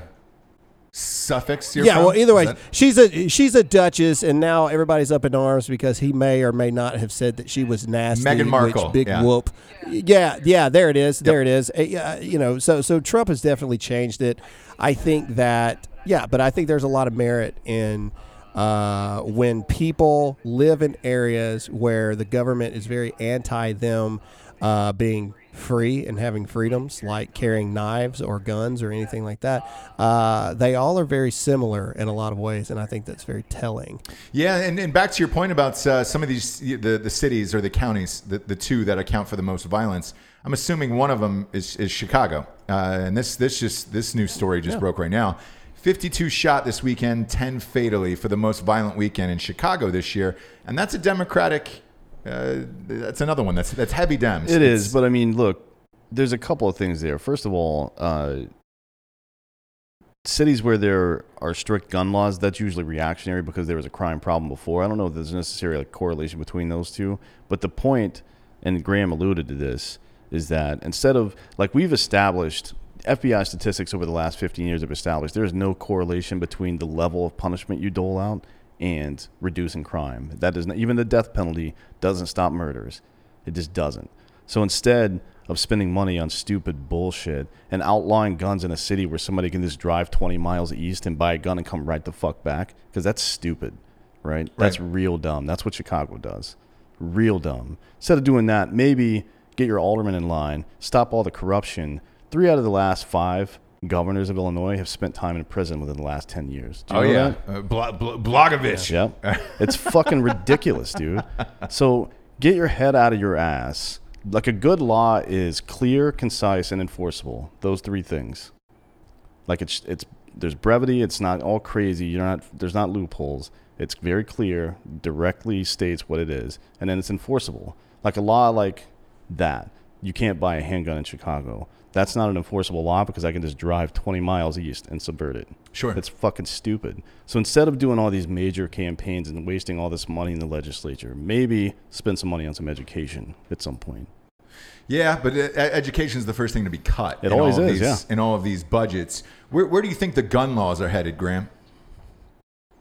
suffix. You're yeah, from. well, either way, that- she's a she's a duchess, and now everybody's up in arms because he may or may not have said that she was nasty. Meghan Markle, big yeah. whoop. Yeah, yeah, there it is, there it is. Uh, you know, so so Trump has definitely changed it. I think that yeah, but I think there's a lot of merit in. Uh, when people live in areas where the government is very anti them uh, being free and having freedoms like carrying knives or guns or anything like that, uh, they all are very similar in a lot of ways, and I think that's very telling. Yeah, and, and back to your point about uh, some of these the, the cities or the counties, the, the two that account for the most violence. I'm assuming one of them is, is Chicago, uh, and this this just this news story just broke right now. 52 shot this weekend, 10 fatally for the most violent weekend in Chicago this year, and that's a Democratic. Uh, that's another one that's that's heavy Dems. It It's- is, but I mean, look, there's a couple of things there. First of all, uh, cities where there are strict gun laws, that's usually reactionary because there was a crime problem before. I don't know if there's necessarily a correlation between those two, but the point, and Graham alluded to this, is that instead of like we've established. FBI statistics over the last 15 years have established there is no correlation between the level of punishment you dole out and reducing crime. That does not, even the death penalty doesn't stop murders. It just doesn't. So instead of spending money on stupid bullshit and outlawing guns in a city where somebody can just drive 20 miles east and buy a gun and come right the fuck back, because that's stupid, right? That's real dumb. That's what Chicago does. Real dumb. Instead of doing that, maybe get your alderman in line, stop all the corruption. Three out of the last five governors of Illinois have spent time in prison within the last 10 years. Do you Oh know yeah, that? uh, Blagojevich. Yep. it's fucking ridiculous, dude. So get your head out of your ass. Like a good law is clear, concise, and enforceable. Those three things. Like it's it's there's brevity. It's not all crazy. You're not there's not loopholes. It's very clear, directly states what it is, and then it's enforceable. Like a law like that, you can't buy a handgun in Chicago. That's not an enforceable law because I can just drive 20 miles east and subvert it. Sure. It's fucking stupid. So instead of doing all these major campaigns and wasting all this money in the legislature, maybe spend some money on some education at some point. Yeah, but uh, education is the first thing to be cut. It always is, these, yeah. In all of these budgets, where, where do you think the gun laws are headed, Graham?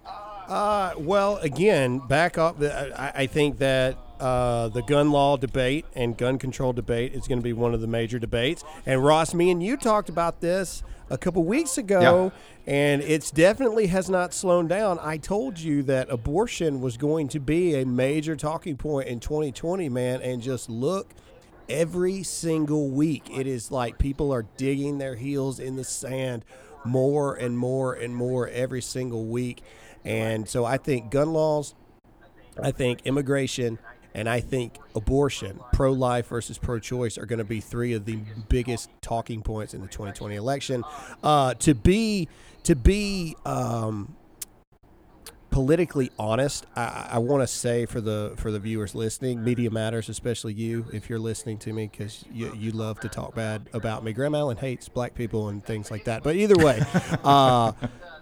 Uh, well, again, back up. I, I think that uh, the gun law debate and gun control debate is going to be one of the major debates. And Ross, me and you talked about this a couple weeks ago, and it's definitely has not slowed down. I told you that abortion was going to be a major talking point in 2020, man, and just look every single week. It is like people are digging their heels in the sand more and more and more every single week. And so I think gun laws, I think immigration, and I think abortion, pro life versus pro choice, are going to be three of the biggest talking points in the 2020 election. Uh, to be, to be, um, politically honest, I, I want to say for the for the viewers listening, media matters, especially you, if you're listening to me, because you, you love to talk bad about me. Graham Allen hates black people and things like that. But either way, uh,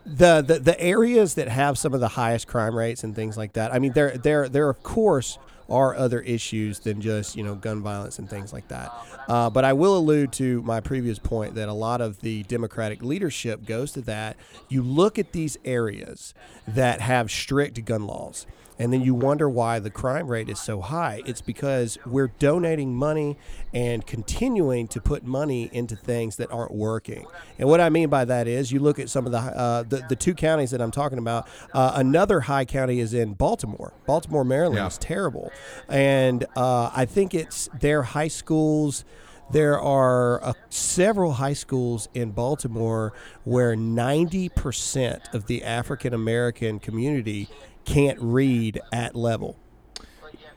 the, the the areas that have some of the highest crime rates and things like that. I mean, there there there of course are other issues than just you know gun violence and things like that. Uh, but I will allude to my previous point that a lot of the Democratic leadership goes to that. You look at these areas that have strict gun laws. And then you wonder why the crime rate is so high. It's because we're donating money and continuing to put money into things that aren't working. And what I mean by that is, you look at some of the uh, the, the two counties that I'm talking about. Uh, another high county is in Baltimore. Baltimore, Maryland Yeah. is terrible, and uh, I think it's their high schools there are uh, several high schools in Baltimore where 90% of the African American community can't read at level.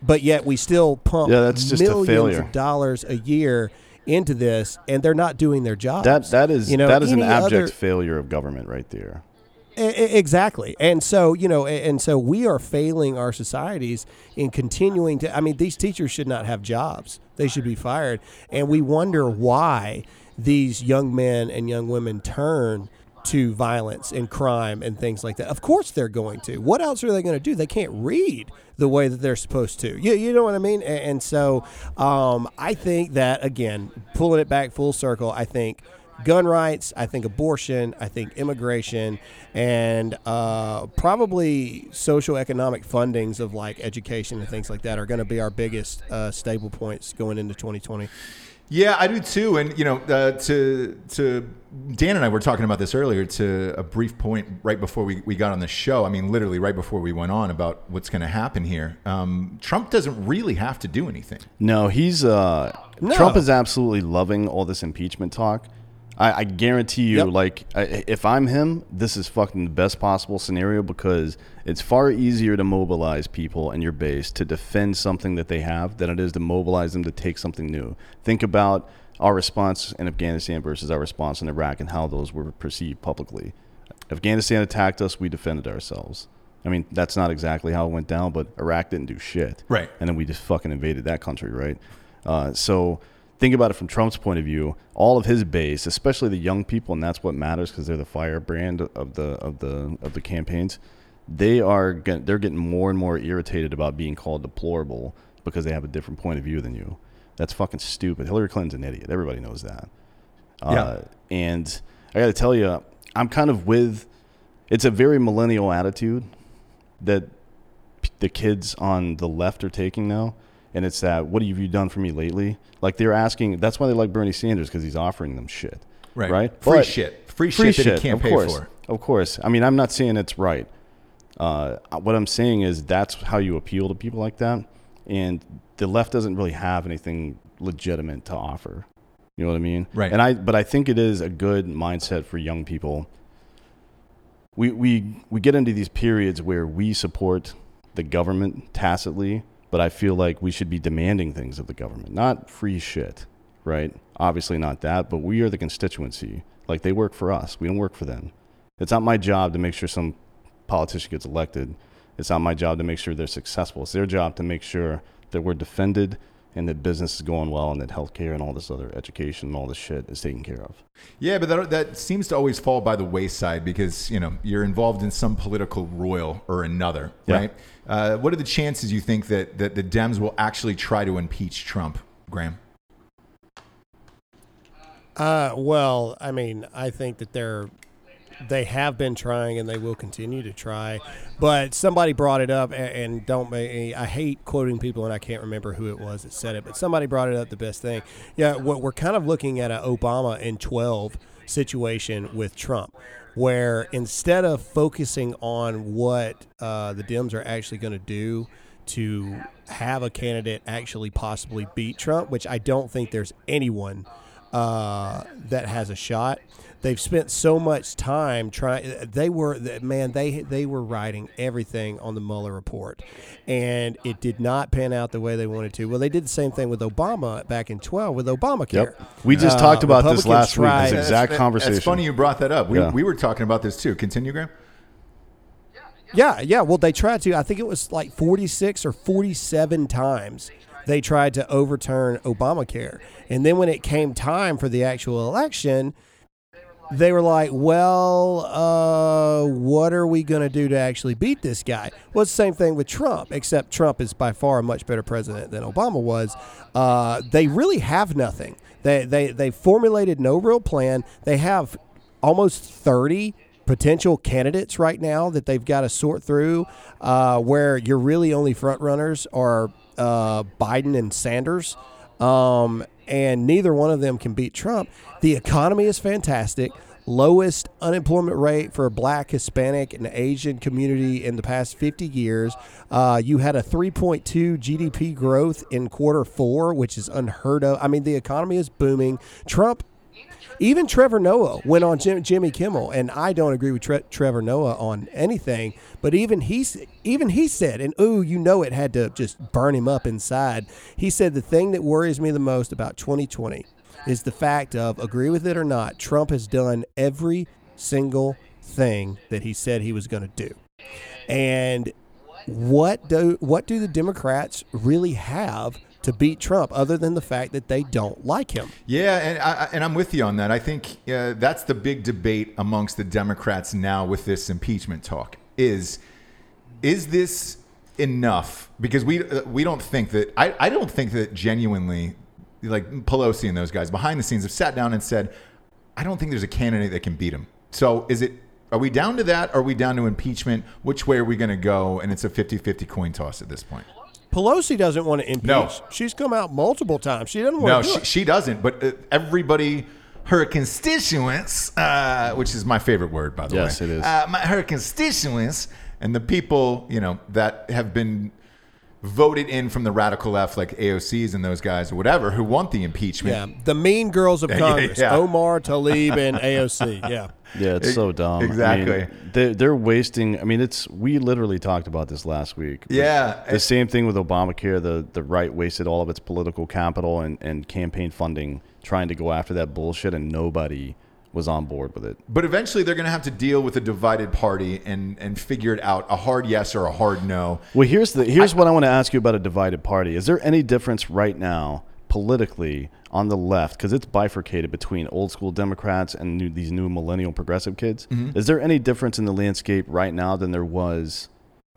But yet we still pump Yeah, that's just millions of dollars a year into this, and they're not doing their job. That that is you know, that is an abject other- failure of government right there. Exactly, and so you know, and so we are failing our societies in continuing to. I mean, these teachers should not have jobs; they should be fired, and we wonder why these young men and young women turn to violence and crime and things like that. Of course, they're going to. What else are they going to do? They can't read the way that they're supposed to. You, you know what I mean? A- And, so, um, I think that again, pulling it back full circle, I think gun rights, I think abortion, I think immigration, and uh, probably social economic fundings of like education and things like that are going to be our biggest uh, stable points going into 2020. Yeah, I do too. And you know, uh, to to Dan and I were talking about this earlier. To a brief point right before we, we got on the show. I mean, literally right before we went on about what's going to happen here. Um, Trump doesn't really have to do anything. No, he's uh No. Trump is absolutely loving all this impeachment talk. I, I guarantee you, Yep. like, I, if I'm him, this is fucking the best possible scenario because it's far easier to mobilize people in your base to defend something that they have than it is to mobilize them to take something new. Think about our response in Afghanistan versus our response in Iraq and how those were perceived publicly. Afghanistan attacked us, we defended ourselves. I mean, that's not exactly how it went down, but Iraq didn't do shit. Right. And then we just fucking invaded that country, right? Uh, so think about it from Trump's point of view. All of his base, especially the young people, and that's what matters because they're the firebrand of the of the of the campaigns. They are they're getting more and more irritated about being called deplorable because they have a different point of view than you. That's fucking stupid. Hillary Clinton's an idiot. Everybody knows that. Uh, and I got to tell you, I'm kind of with. It's a very millennial attitude that the kids on the left are taking now. And it's that, what have you done for me lately? Like they're asking, that's why they like Bernie Sanders because he's offering them shit. Right. Right? Free But- shit. Free, free shit that he can't of pay course, for. Of course. I mean, I'm not saying it's right. Uh, what I'm saying is that's how you appeal to people like that. And the left doesn't really have anything legitimate to offer. You know what I mean? Right. And I, but I think it is a good mindset for young people. We, we, we get into these periods where we support the government tacitly, but I feel like we should be demanding things of the government, not free shit, right? Obviously not that, but we are the constituency. Like they work for us. We don't work for them. It's not my job to make sure some politician gets elected. It's not my job to make sure they're successful. It's their job to make sure that we're defended and that business is going well and that healthcare and all this other education and all this shit is taken care of. Yeah, but that, that seems to always fall by the wayside because you know you're involved in some political royal or another, Yeah. right? Uh, what are the chances you think that, that the Dems will actually try to impeach Trump, Graham? Uh, well, I mean, I think that they're they have been trying and they will continue to try. But somebody brought it up, and, don't make me. I hate quoting people, and I can't remember who it was that said it. But somebody brought it up. The best thing, yeah. What we're kind of looking at an Obama in twelve situation with Trump, where instead of focusing on what uh, the Dems are actually going to do to have a candidate actually possibly beat Trump, which I don't think there's anyone uh, that has a shot. They've spent so much time trying. They were man. They they were writing everything on the Mueller report, and it did not pan out the way they wanted to. Well, they did the same thing with Obama back in twelve with Obamacare. Yep. We just Uh, talked about this Republicans last week. tried- This That's- exact that- conversation. It's funny you brought that up. We, Yeah. we were talking about this too. Continue, Graham. Yeah, yeah. Well, they tried to. I think it was like 46 or 47 times they tried to overturn Obamacare. And then when it came time for the actual election, they were like, well, uh, what are we going to do to actually beat this guy? Well, it's the same thing with Trump, except Trump is by far a much better president than Obama was. Uh, they really have nothing. They, they, they formulated no real plan. They have almost 30 potential candidates right now that they've got to sort through uh, where your really only front runners are uh, Biden and Sanders. Um, and neither one of them can beat Trump. The economy is fantastic. lowest unemployment rate for Black, Hispanic, and Asian community in the past 50 years. Uh, you had a 3.2 GDP growth in quarter four, which is unheard of. I mean, the economy is booming. Trump even Trevor Noah went on Jim, Jimmy Kimmel, and I don't agree with Tre- Trevor Noah on anything. But even he, even he said, and ooh, you know, it had to just burn him up inside. He said the thing that worries me the most about 2020 is the fact of agree with it or not, Trump has done every single thing that he said he was going to do, and what do what do the Democrats really have? To beat Trump, other than the fact that they don't like him. Yeah, and I, and I'm with you on that. I think uh, that's the big debate amongst the Democrats now with this impeachment talk. Is is this enough? Because we uh, we don't think that I, I don't think that genuinely like Pelosi and those guys behind the scenes have sat down and said, I don't think there's a candidate that can beat him. So is it are we down to that? Are we down to impeachment? Which way are we going to go? And it's a 50-50 coin toss at this point. Pelosi doesn't want to impeach. No. She's come out multiple times. She doesn't No, want to do she, she doesn't. But uh, everybody, her constituents, uh, which is my favorite word, by the Yes, way. it is. Uh, my, her constituents and the people, you know, that have been voted in from the radical left, like AOCs and those guys or whatever, who want the impeachment. yeah, the mean girls of Yeah, Congress, yeah. Omar, Tlaib, and AOC. Yeah. Yeah, it's so dumb. I mean, exactly. they, they're wasting. I mean, it's we literally talked about this last week. Yeah. the same thing with Obamacare. The the right wasted all of its political capital and, and campaign funding trying to go after that bullshit, and nobody was on board with it. But eventually, they're going to have to deal with a divided party and and figure it out: a hard yes or a hard no. Well, here's the here's what I want to ask you about a divided party. Is there any difference right now politically on the left because it's bifurcated between old school Democrats and new, these new millennial progressive kids? Mm-hmm. Is there any difference in the landscape right now than there was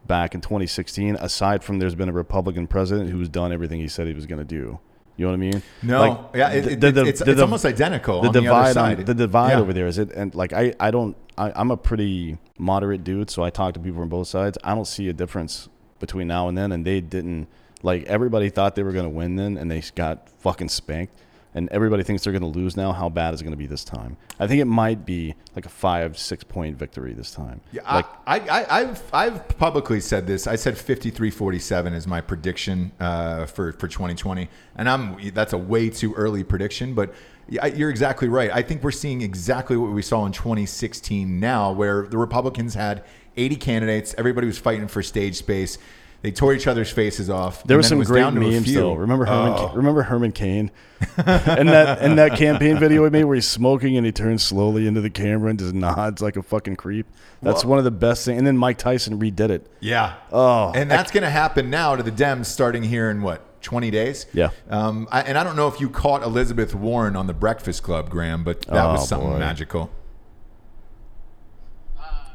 back in 2016? Aside from there's been a Republican president who's done everything he said he was going to do. You know what I mean? No, Like, yeah, it, the- it- the- the- it's, the- it's almost identical the on divide on, the divide Yeah. over there is it and like I, I don't I, I'm a pretty moderate dude so I talk to people from both sides I don't see a difference between now and then and they didn't like everybody thought they were going to win then and they got fucking spanked and everybody thinks they're going to lose now how bad is it going to be this time I think it might be like a five six point victory this time Yeah, like I, I, I've, I've publicly said this. I said 53-47 is my prediction uh, for, for 2020. And I'm that's a way too early prediction, but you're exactly right. I think we're seeing exactly what we saw in 2016 now, where the Republicans had 80 candidates. Everybody was fighting for stage space. They tore each other's faces off. There were some was great memes though. Remember Herman? Oh. Remember Herman Cain? and that and that campaign video he made where he's smoking and he turns slowly into the camera and just nods like a fucking creep. That's Well- one of the best things. And then Mike Tyson redid it. Yeah. Oh, and that's going to happen now to the Dems starting here in what 20 days. Yeah. Um, I, and I don't know if you caught Elizabeth Warren on the Breakfast Club, Graham, but that Oh, was something boy. magical.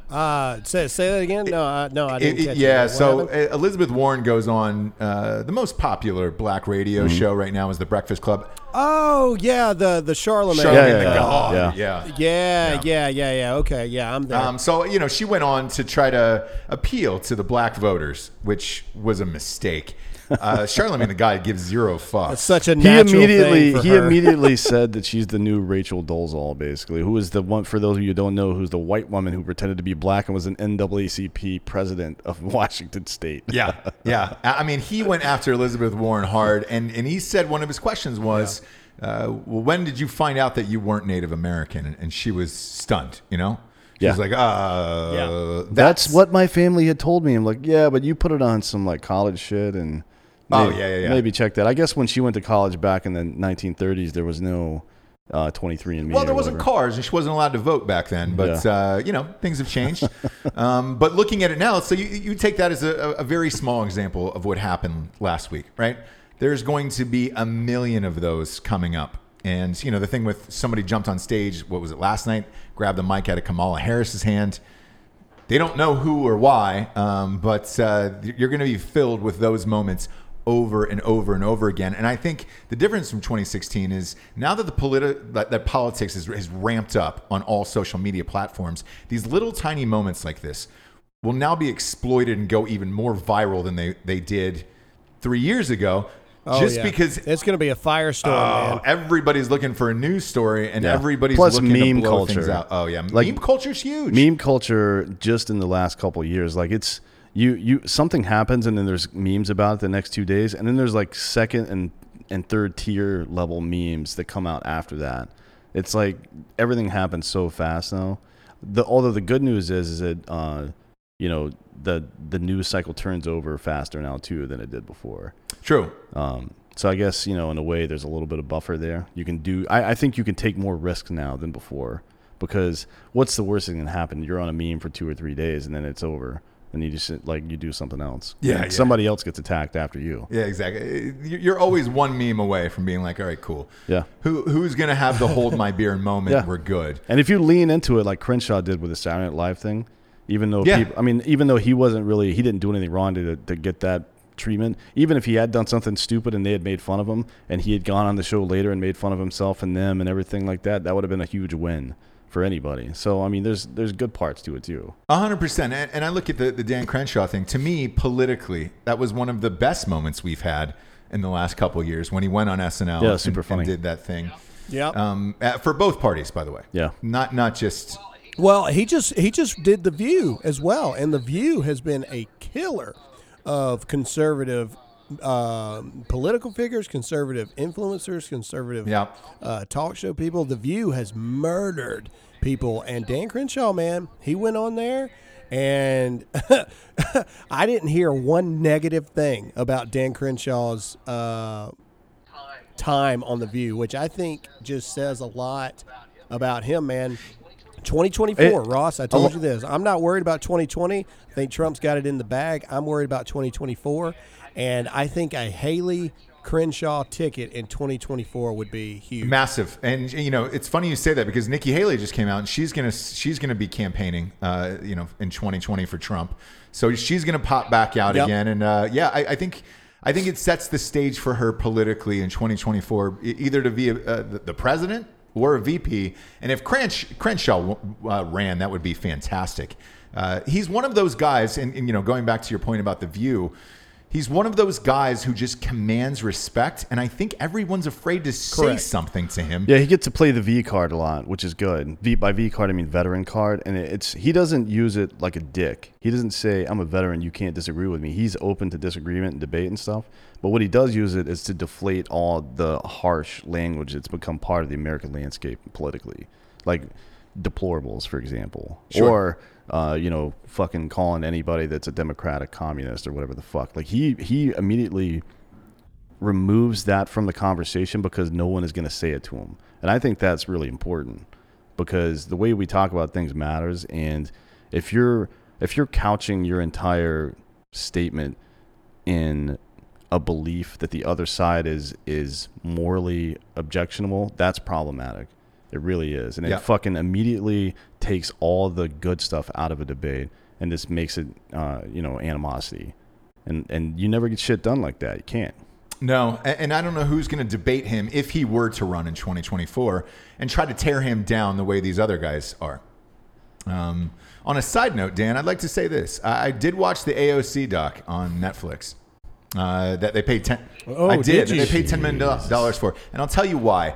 Uh, say say that again. No, I, no, I didn't it- catch yeah, so happened? uh, Elizabeth Warren goes on uh, the most popular black radio Mm-hmm. show right now is the Breakfast Club. oh yeah, the the Charlemagne. Charlamagne yeah, the yeah, God. yeah. yeah. yeah, yeah, yeah, yeah. Okay, yeah, I'm there. Um, so you know, she went on to try to appeal to the black voters, which was a mistake. Uh, Charlamagne the guy gives zero fucks. That's such a He immediately thing for he her. immediately said that she's the new Rachel Dolezal, basically, who is the one for those of you who don't know, who's the white woman who pretended to be black and was an NAACP president of Washington State. Yeah, yeah. I I mean, he went after Elizabeth Warren hard, and, and he said one of his questions was, uh, "Well, when did you find out that you weren't Native American?" And, and she was stunned. You know, she Yeah. was like, "Uh, Yeah. That's what my family had told me. I'm like, yeah, but you put it on some like college shit and Oh, yeah, yeah, yeah. maybe check that. I guess when she went to college back in the 1930s, there was no uh, 23 and me. Well, there wasn't cars, and she wasn't allowed to vote back then. But uh, you know, things have changed. um, but looking at it now, so you, you take that as a, a very small example of what happened last week, right? There's going to be a million of those coming up. And you know, the thing with somebody jumped on stage. What was it last night? Grabbed the mic out of Kamala Harris's hand. They don't know who or why, um, but uh, you're going to be filled with those moments over and over and over again. And I think the difference from 2016 is now that the politi- that, that politics is, is ramped up on all social media platforms, these little tiny moments like this will now be exploited and go even more viral than they, they did three years ago Oh, just yeah. because it's going to be a firestorm, oh, everybody's looking for a news story and Yeah. everybody's Plus looking meme to blow culture. things out. Oh yeah, Like, meme culture's huge. meme culture just in the last couple of years like it's you you something happens and then there's memes about it the next two days and then there's like second and and third tier level memes that come out after that it's like everything happens so fast now the although the good news is is that uh you know the the news cycle turns over faster now too than it did before True. um, so I guess you know, in a way, there's a little bit of buffer there. You can do. I, I think you can take more risks now than before because what's the worst thing that can happen? You're on a meme for two or three days and then it's over, and you just like you do something else. Yeah, yeah. somebody else gets attacked after you. Yeah, exactly. You- You're always one meme away from being like, all right, cool. Yeah. Who who's gonna have the hold my beer moment? Yeah. We're good. And if you lean into it like Crenshaw did with the Saturday Night Live thing, even though Yeah. people, I mean, even though he wasn't really, he didn't do anything wrong to, to get that treatment. Even if he had done something stupid and they had made fun of him, and he had gone on the show later and made fun of himself and them and everything like that, that would have been a huge win for anybody. So I mean, there's there's good parts to it too. A hundred percent. And and I look at the, the Dan Crenshaw thing. To me, politically, that was one of the best moments we've had in the last couple of years when he went on SNL Yeah, and- super and, funny. did that thing. Yeah. Um, uh, for both parties, by the way. Yeah. Not not just Well, he just he just did the View as well, and the View has been a killer of conservative um, political figures, conservative influencers, conservative Yeah. uh, talk show people. The View has murdered people, and Dan Crenshaw, man, he went on there. And I didn't hear one negative thing about Dan Crenshaw's uh, time on the View, which I think just says a lot about him, man. 2024, It- Ross. I told you this. I'm not worried about 2020. I think Trump's got it in the bag. I'm worried about 2024, and I think a Haley Crenshaw ticket in 2024 would be huge. massive. And you know, it's funny you say that because Nikki Haley just came out and she's gonna she's gonna be campaigning, uh, you know, in 2020 for Trump. So she's gonna pop back out Yep. again. And uh, yeah, I, I think. I think it sets the stage for her politically in 2024, e- either to be a, uh, the president or a VP. And if Crench, Crenshaw uh, ran, that would be fantastic. Uh, he's one of those guys, and, and you know, going back to your point about the View, he's one of those guys who just commands respect, and I think everyone's afraid to say Correct. something to him. Yeah, he gets to play the V card a lot, which is good. V by V card, I mean veteran card, and it's he doesn't use it like a dick. He doesn't say, "I'm a veteran, you can't disagree with me." He's open to disagreement and debate and stuff. But what he does use it is to deflate all the harsh language that's become part of the American landscape politically, like deplorables, for example, Sure. or uh, you know, fucking calling anybody that's a democratic communist or whatever the fuck. Like he he immediately removes that from the conversation because no one is going to say it to him. And I think that's really important because the way we talk about things matters and if you're if you're couching your entire statement in a belief that the other side is is morally objectionable, that's problematic. It really is. And Yeah. it fucking immediately takes all the good stuff out of a debate and just makes it uh, you know, animosity. And and you never get shit done like that. You can't. No, and I don't know who's going to debate him if he were to run in 2024 and try to tear him down the way these other guys are. Um, on a side note, Dan, I'd like to say this: I, I did watch the AOC doc on Netflix. Uh, that they paid ten. Oh, I did. did you? They paid ten million dollars for, and I'll tell you why.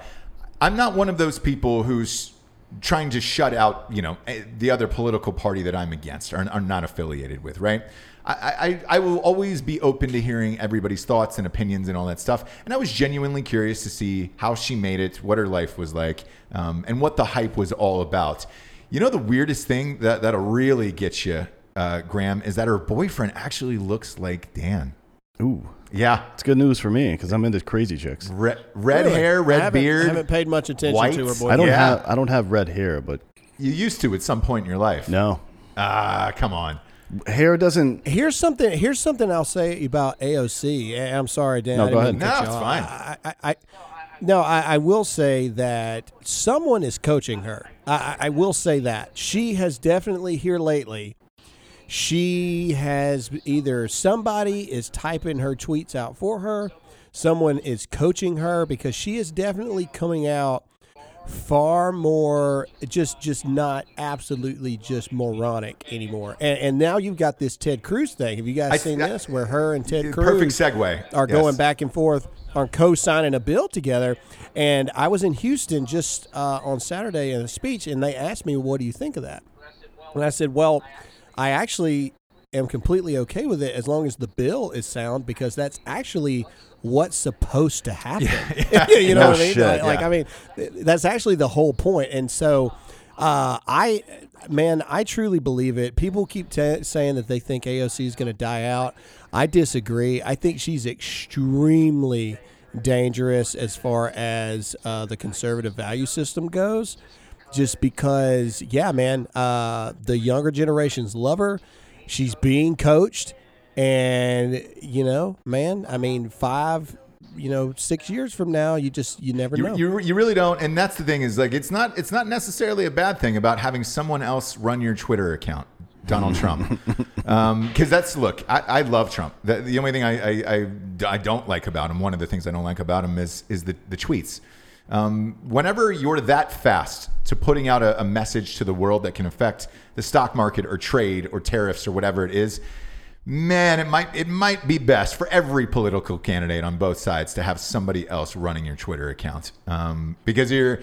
I'm not one of those people who's trying to shut out, you know, eh, the other political party that I'm against or are not affiliated with, right? I, I, I will always be open to hearing everybody's thoughts and opinions and all that stuff. And I was genuinely curious to see how she made it, what her life was like, um, and what the hype was all about. You know, the weirdest thing that, that'll really get you, uh, Graham, is that her boyfriend actually looks like Dan. Ooh. Yeah. It's good news for me because I'm into crazy chicks. Red, red Really? hair, I red haven't- beard. I haven't paid much attention white. to her boy. I don't Yeah. have I don't have red hair, but You used to at some point in your life. no. Ah, come on. Hair doesn't Here's something. Here's something I'll say about AOC. and I'm sorry, Dan. No, I didn't go mean to ahead. cut No, you it's off. fine. I, I, I, no, I, I will say that someone is coaching her. I, I I will say that she has definitely here lately. She has either somebody is typing her tweets out for her, someone is coaching her because she is definitely coming out far more just just not absolutely just moronic anymore. And, and now you've got this Ted Cruz thing. Have you guys I- seen I- this where her and Ted Cruz Perfect segue. are Yes. going back and forth on co-signing a bill together. And I was in Houston just uh, on Saturday in a speech, and they asked me, "What do you think of that?" And I said, "Well, I actually am completely okay with it as long as the bill is sound, because that's actually." What's supposed to happen? you know No what I mean? shit, like, like. I mean, that's actually the whole point. And so, uh, I, man, I truly believe it. People keep t- saying that they think AOC is going to die out. I disagree. I think she's extremely dangerous as far as uh, the conservative value system goes. Just because, yeah, man, uh, the younger generations love her. She's being coached. And, you know, man, I mean, five, you know, six years from now, you just, you never know. You, you, you really don't, and that's the thing is like it's not it's not necessarily a bad thing about having someone else run your Twitter account, Donald Trump, because that's look, I, I love Trump. The, the only thing I, I, I I don't like about him, one of the things I don't like about him is is the the tweets. Um, whenever you're that fast to putting out a, a message to the world that can affect the stock market or trade or tariffs or whatever it is, man, it might it might be best for every political candidate on both sides to have somebody else running your Twitter account um, because you're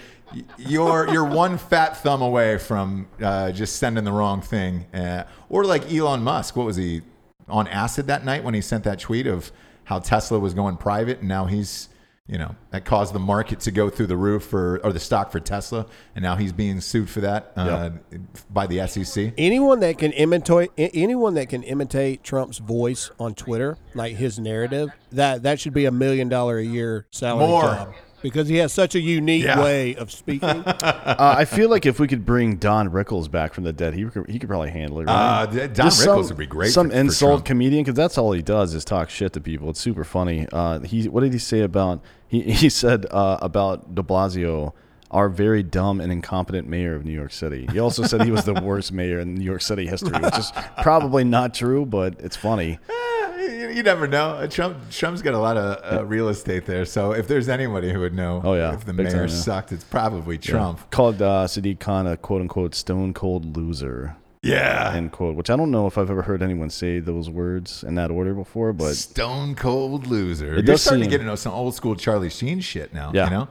you're you're one fat thumb away from uh, just sending the wrong thing, uh, or like Elon Musk. What was he on acid that night when he sent that tweet of how Tesla was going private and now he's you know that caused the market to go through the roof for or the stock for Tesla and now he's being sued for that uh, by the SEC. anyone that can imitate anyone that can imitate Trump's voice on Twitter, like his narrative, that that should be a million dollar a year salary More. job because he has such a unique Yeah. way of speaking. Uh, I feel like if we could bring Don Rickles back from the dead, he could, he could probably handle it. Right? Uh, Don Just Rickles some- would be great Some for- for insult Trump. comedian because that's all he does is talk shit to people. It's super funny. Uh, he what did he say about he he said uh, about De Blasio. Our very dumb and incompetent mayor of New York City. He also said he was the worst mayor in New York City history, which is probably not true, but it's funny. You, never know. Uh, Trump Trump's got a lot of uh, real estate there, so if there's anybody who would know Oh, yeah. if the Big mayor time, yeah. sucked, it's probably Trump. Called uh, Sadiq Khan a quote unquote stone cold loser. Yeah. End quote. Which I don't know if I've ever heard anyone say those words in that order before, but Stone cold loser. You're does starting to get into some old school Charlie Sheen shit now. Yeah. You know.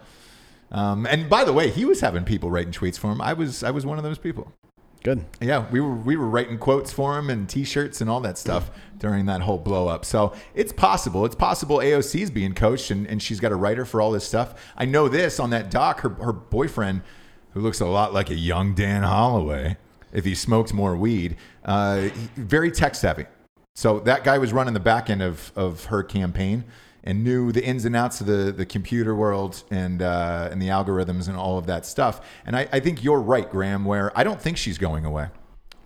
Um, and by the way, he was having people writing tweets for him. I was I was one of those people. good. Yeah, we were we were writing quotes for him and T-shirts and all that stuff during that whole blow up. So it's possible. It's possible AOC's being coached and, and she's got a writer for all this stuff. I know this on that doc. Her her boyfriend, who looks a lot like a young Dan Hollaway, if he smoked more weed, uh, very tech savvy. So that guy was running the back end of of her campaign and knew the ins and outs of the, the computer world and uh, and the algorithms and all of that stuff. And I, I think you're right, Graham. Where I don't think she's going away.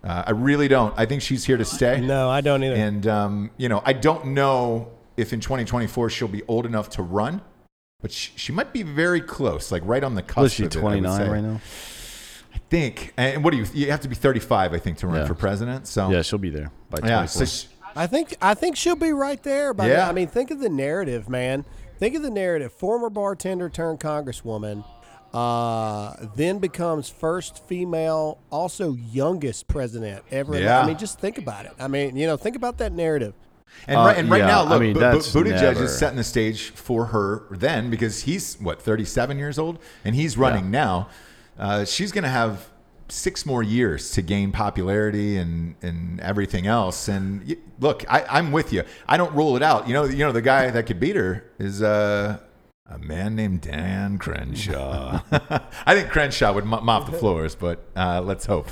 Uh, I really don't. I think she's here to stay. no, I don't either. And um, you know, I don't know if in 2024 she'll be old enough to run, but she, she might be very close, like right on the cusp. Was she of it, I would 29 say. right now? I think. And what do you? You have to be 35, I think, to run Yeah. for president. So Yeah, she'll be there by 24. yeah. So she, I think I think she'll be right there. By Yeah. I mean, think of the narrative, man. Think of the narrative. Former bartender turned congresswoman, uh, then becomes first female, also youngest president ever. Yeah. I mean, just think about it. I mean, you know, think about that narrative. And, Uh, right, and right yeah, now, I look, mean, Bu- Bu- that's Buttigieg never- is setting the stage for her then because he's what 37 years old and he's running now. Uh, she's going to have six more years to gain popularity and and everything else. And look, I, I'm with you. I don't rule it out. You know, you know, the guy that could beat her is uh, a man named Dan Crenshaw. I think Crenshaw would mop, mop the floors, but uh, let's hope.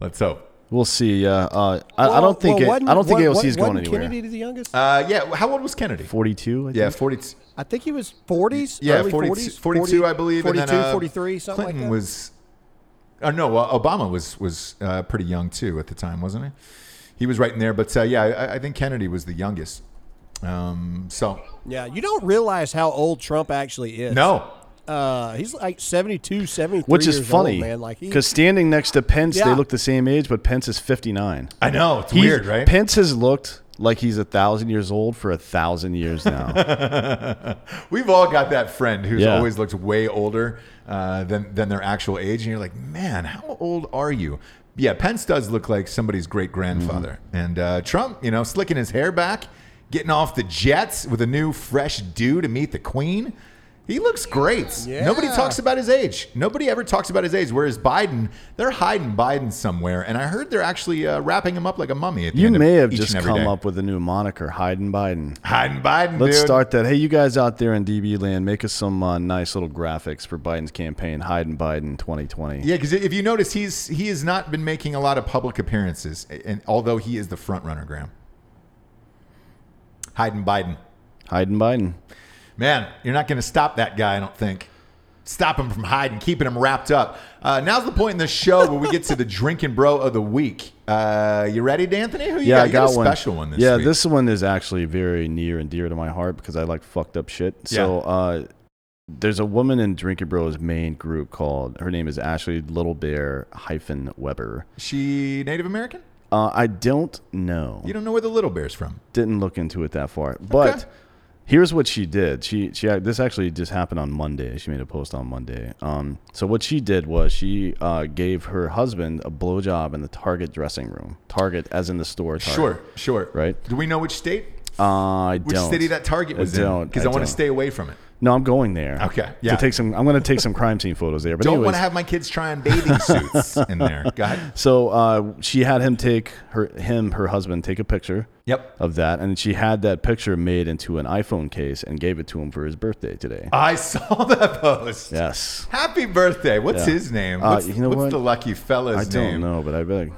Let's hope. We'll see. Uh, uh, I, I don't think well, it, I don't think wa- AOC is going wasn't anywhere. Kennedy the youngest? Uh, yeah, how old was Kennedy? 42. I Yeah, think? 40. I think he was 40s. Yeah, early 42, 40s, 42, I believe. 42, and then, uh, 43, something Clinton like that. was. Oh no, Obama was was uh, pretty young too at the time, wasn't he? He was right in there, but uh, yeah, I, I think Kennedy was the youngest. Um, so yeah, you don't realize how old Trump actually is. no, Uh, he's like 72, 73 Which is years funny old, man. Like he, because standing next to Pence, they look the same age, but Pence is 59. I know it's He- weird, right? Pence has looked like he's a thousand years old for a thousand years now. We've all got that friend who's Yeah. always looked way older uh, than than their actual age, and you're like, man, how old are you? Yeah, Pence does look like somebody's great grandfather, Mm-hmm. and uh, Trump, you know, slicking his hair back, getting off the jets with a new fresh do to meet the Queen. He looks great. Yeah. Nobody talks about his age. Nobody ever talks about his age. Whereas Biden, they're hiding Biden somewhere, and I heard they're actually uh, wrapping him up like a mummy. At the You may have just come day. up with a new moniker, Hayden Biden. hiding Biden. Let's dude. start that. Hey, you guys out there in DB land, make us some uh, nice little graphics for Biden's campaign, Hayden Biden 2020. Yeah, because if you notice, he's he has not been making a lot of public appearances, and although he is the front runner, Graham. Hayden Biden, Hayden Biden. Man, you're not going to stop that guy. I don't think. Stop him from hiding, keeping him wrapped up. Uh, now's the point in the show where we get to the drinking bro of the week. Uh, you ready, D'Anthony? Who you Yeah, got? I got, a one. special one this yeah, week. this one is actually very near and dear to my heart because I like fucked up shit. So, uh, there's a woman in Drinking Bros main group called her name is Ashley Little Bear hyphen Weber. She Native American? Uh, I don't know. You don't know where the little bear's from? didn't look into it that far. But Okay. Here's what she did. She she this actually just happened on Monday. She made a post on Monday. Um, so what she did was she uh, gave her husband a blowjob in the Target dressing room. Target, as in the store. Target. Sure, sure. Right. Do we know which state? Uh, I Which don't. city that Target I was in? don't. Because I, want to stay away from it. No, I'm going there. Okay, yeah. To take some, I'm going to take some crime scene photos there. But Don't anyways, want to have my kids trying bathing suits in there. Go ahead. so uh, she had him take her, him, her husband, take a picture. Yep. Of that, and she had that picture made into an iPhone case and gave it to him for his birthday today. I saw that post. Yes. Happy birthday. What's Yeah. his name? Uh, What's, you know what's what? the lucky fella's name? I don't name? know, but I bet.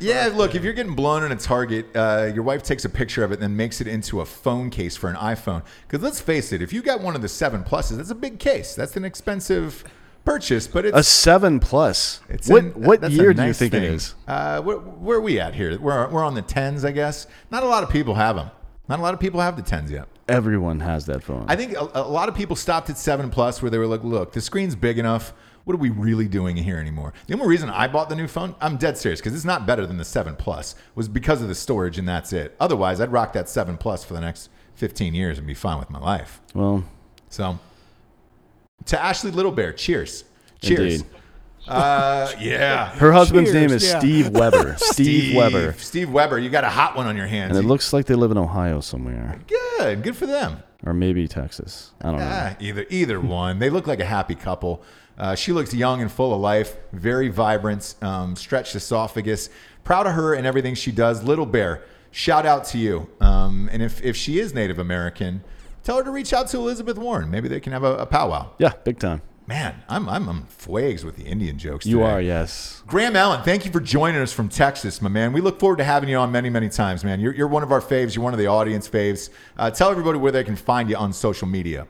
Yeah, look, if you're getting blown in a Target, uh, your wife takes a picture of it and then makes it into a phone case for an iPhone. Because let's face it, if you got one of the 7 Pluses, that's a big case. That's an expensive purchase, but it's. A seven plus. it's what an- what that's a year do you think it thing. is? Uh, where, where are we at here? We're, we're on the 10s, I guess. Not a lot of people have them. Not a lot of people have the 10s yet. Everyone has that phone. I think a, a lot of people stopped at seven plus where they were like, look, the screen's big enough. What are we really doing here anymore? The only reason I bought the new phone, I'm dead serious because it's not better than the seven plus, was because of the storage and that's it. Otherwise, I'd rock that seven plus for the next 15 years and be fine with my life. well, So, to Ashley Little Bear, cheers. Cheers. Indeed. Uh, yeah. her husband's Cheers, name is yeah. Steve Weber. Steve, Weber. Steve Weber, you got a hot one on your hands. And it looks like they live in Ohio somewhere, good. Good for them. or maybe Texas. I don't know. Ah, either either one. They look like a happy couple. Uh, she looks young and full of life, very vibrant, um, stretched esophagus. Proud of her and everything she does. Little Bear, shout out to you. Um, and if, if she is Native American, tell her to reach out to Elizabeth Warren. Maybe they can have a, a powwow. Yeah, big time. Man, I'm I'm, I'm fuegs with the Indian jokes. You today. are, yes. Graham Allen, thank you for joining us from Texas, my man. We look forward to having you on many, many times, man. You're, you're one of our faves. You're one of the audience faves. Uh, tell everybody where they can find you on social media.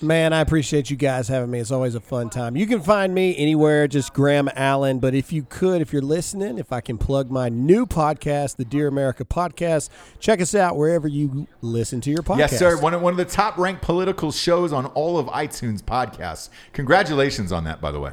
Man, I appreciate you guys having me. It's always a fun time. You can find me anywhere, just Graham Allen. But if you could, if you're listening, if I can plug my new podcast, the Dear America podcast, check us out wherever you listen to your podcast. Yes, sir. One of, one of the top ranked political shows on all of iTunes podcasts. Congratulations on that, by the way.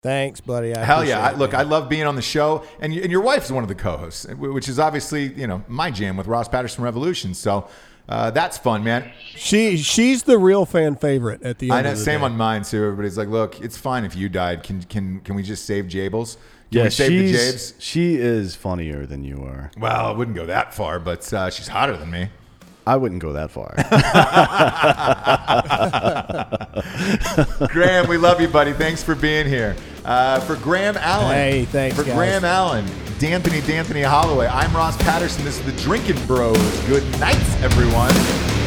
Thanks, buddy. I Hell yeah. I, look, I love being on the show. And, and your wife is one of the co hosts, which is obviously, you know, my jam with Ross Patterson Revolution. So uh, that's fun, man. she she's the real fan favorite at the end. I know, of the same day. on mine, too. Everybody's like, look, it's fine if you died. Can, can, can we just save Jables? Can Yeah, we save the she's Jabes? she is funnier than you are. Well, I wouldn't go that far, but uh, she's hotter than me. I wouldn't go that far. Graham, we love you, buddy. Thanks for being here. Uh, for Graham Allen. Hey, thanks, For guys. Graham Allen, D'Anthony, D'Anthony Hollaway. I'm Ross Patterson. This is the Drinking Bros. Good night, everyone.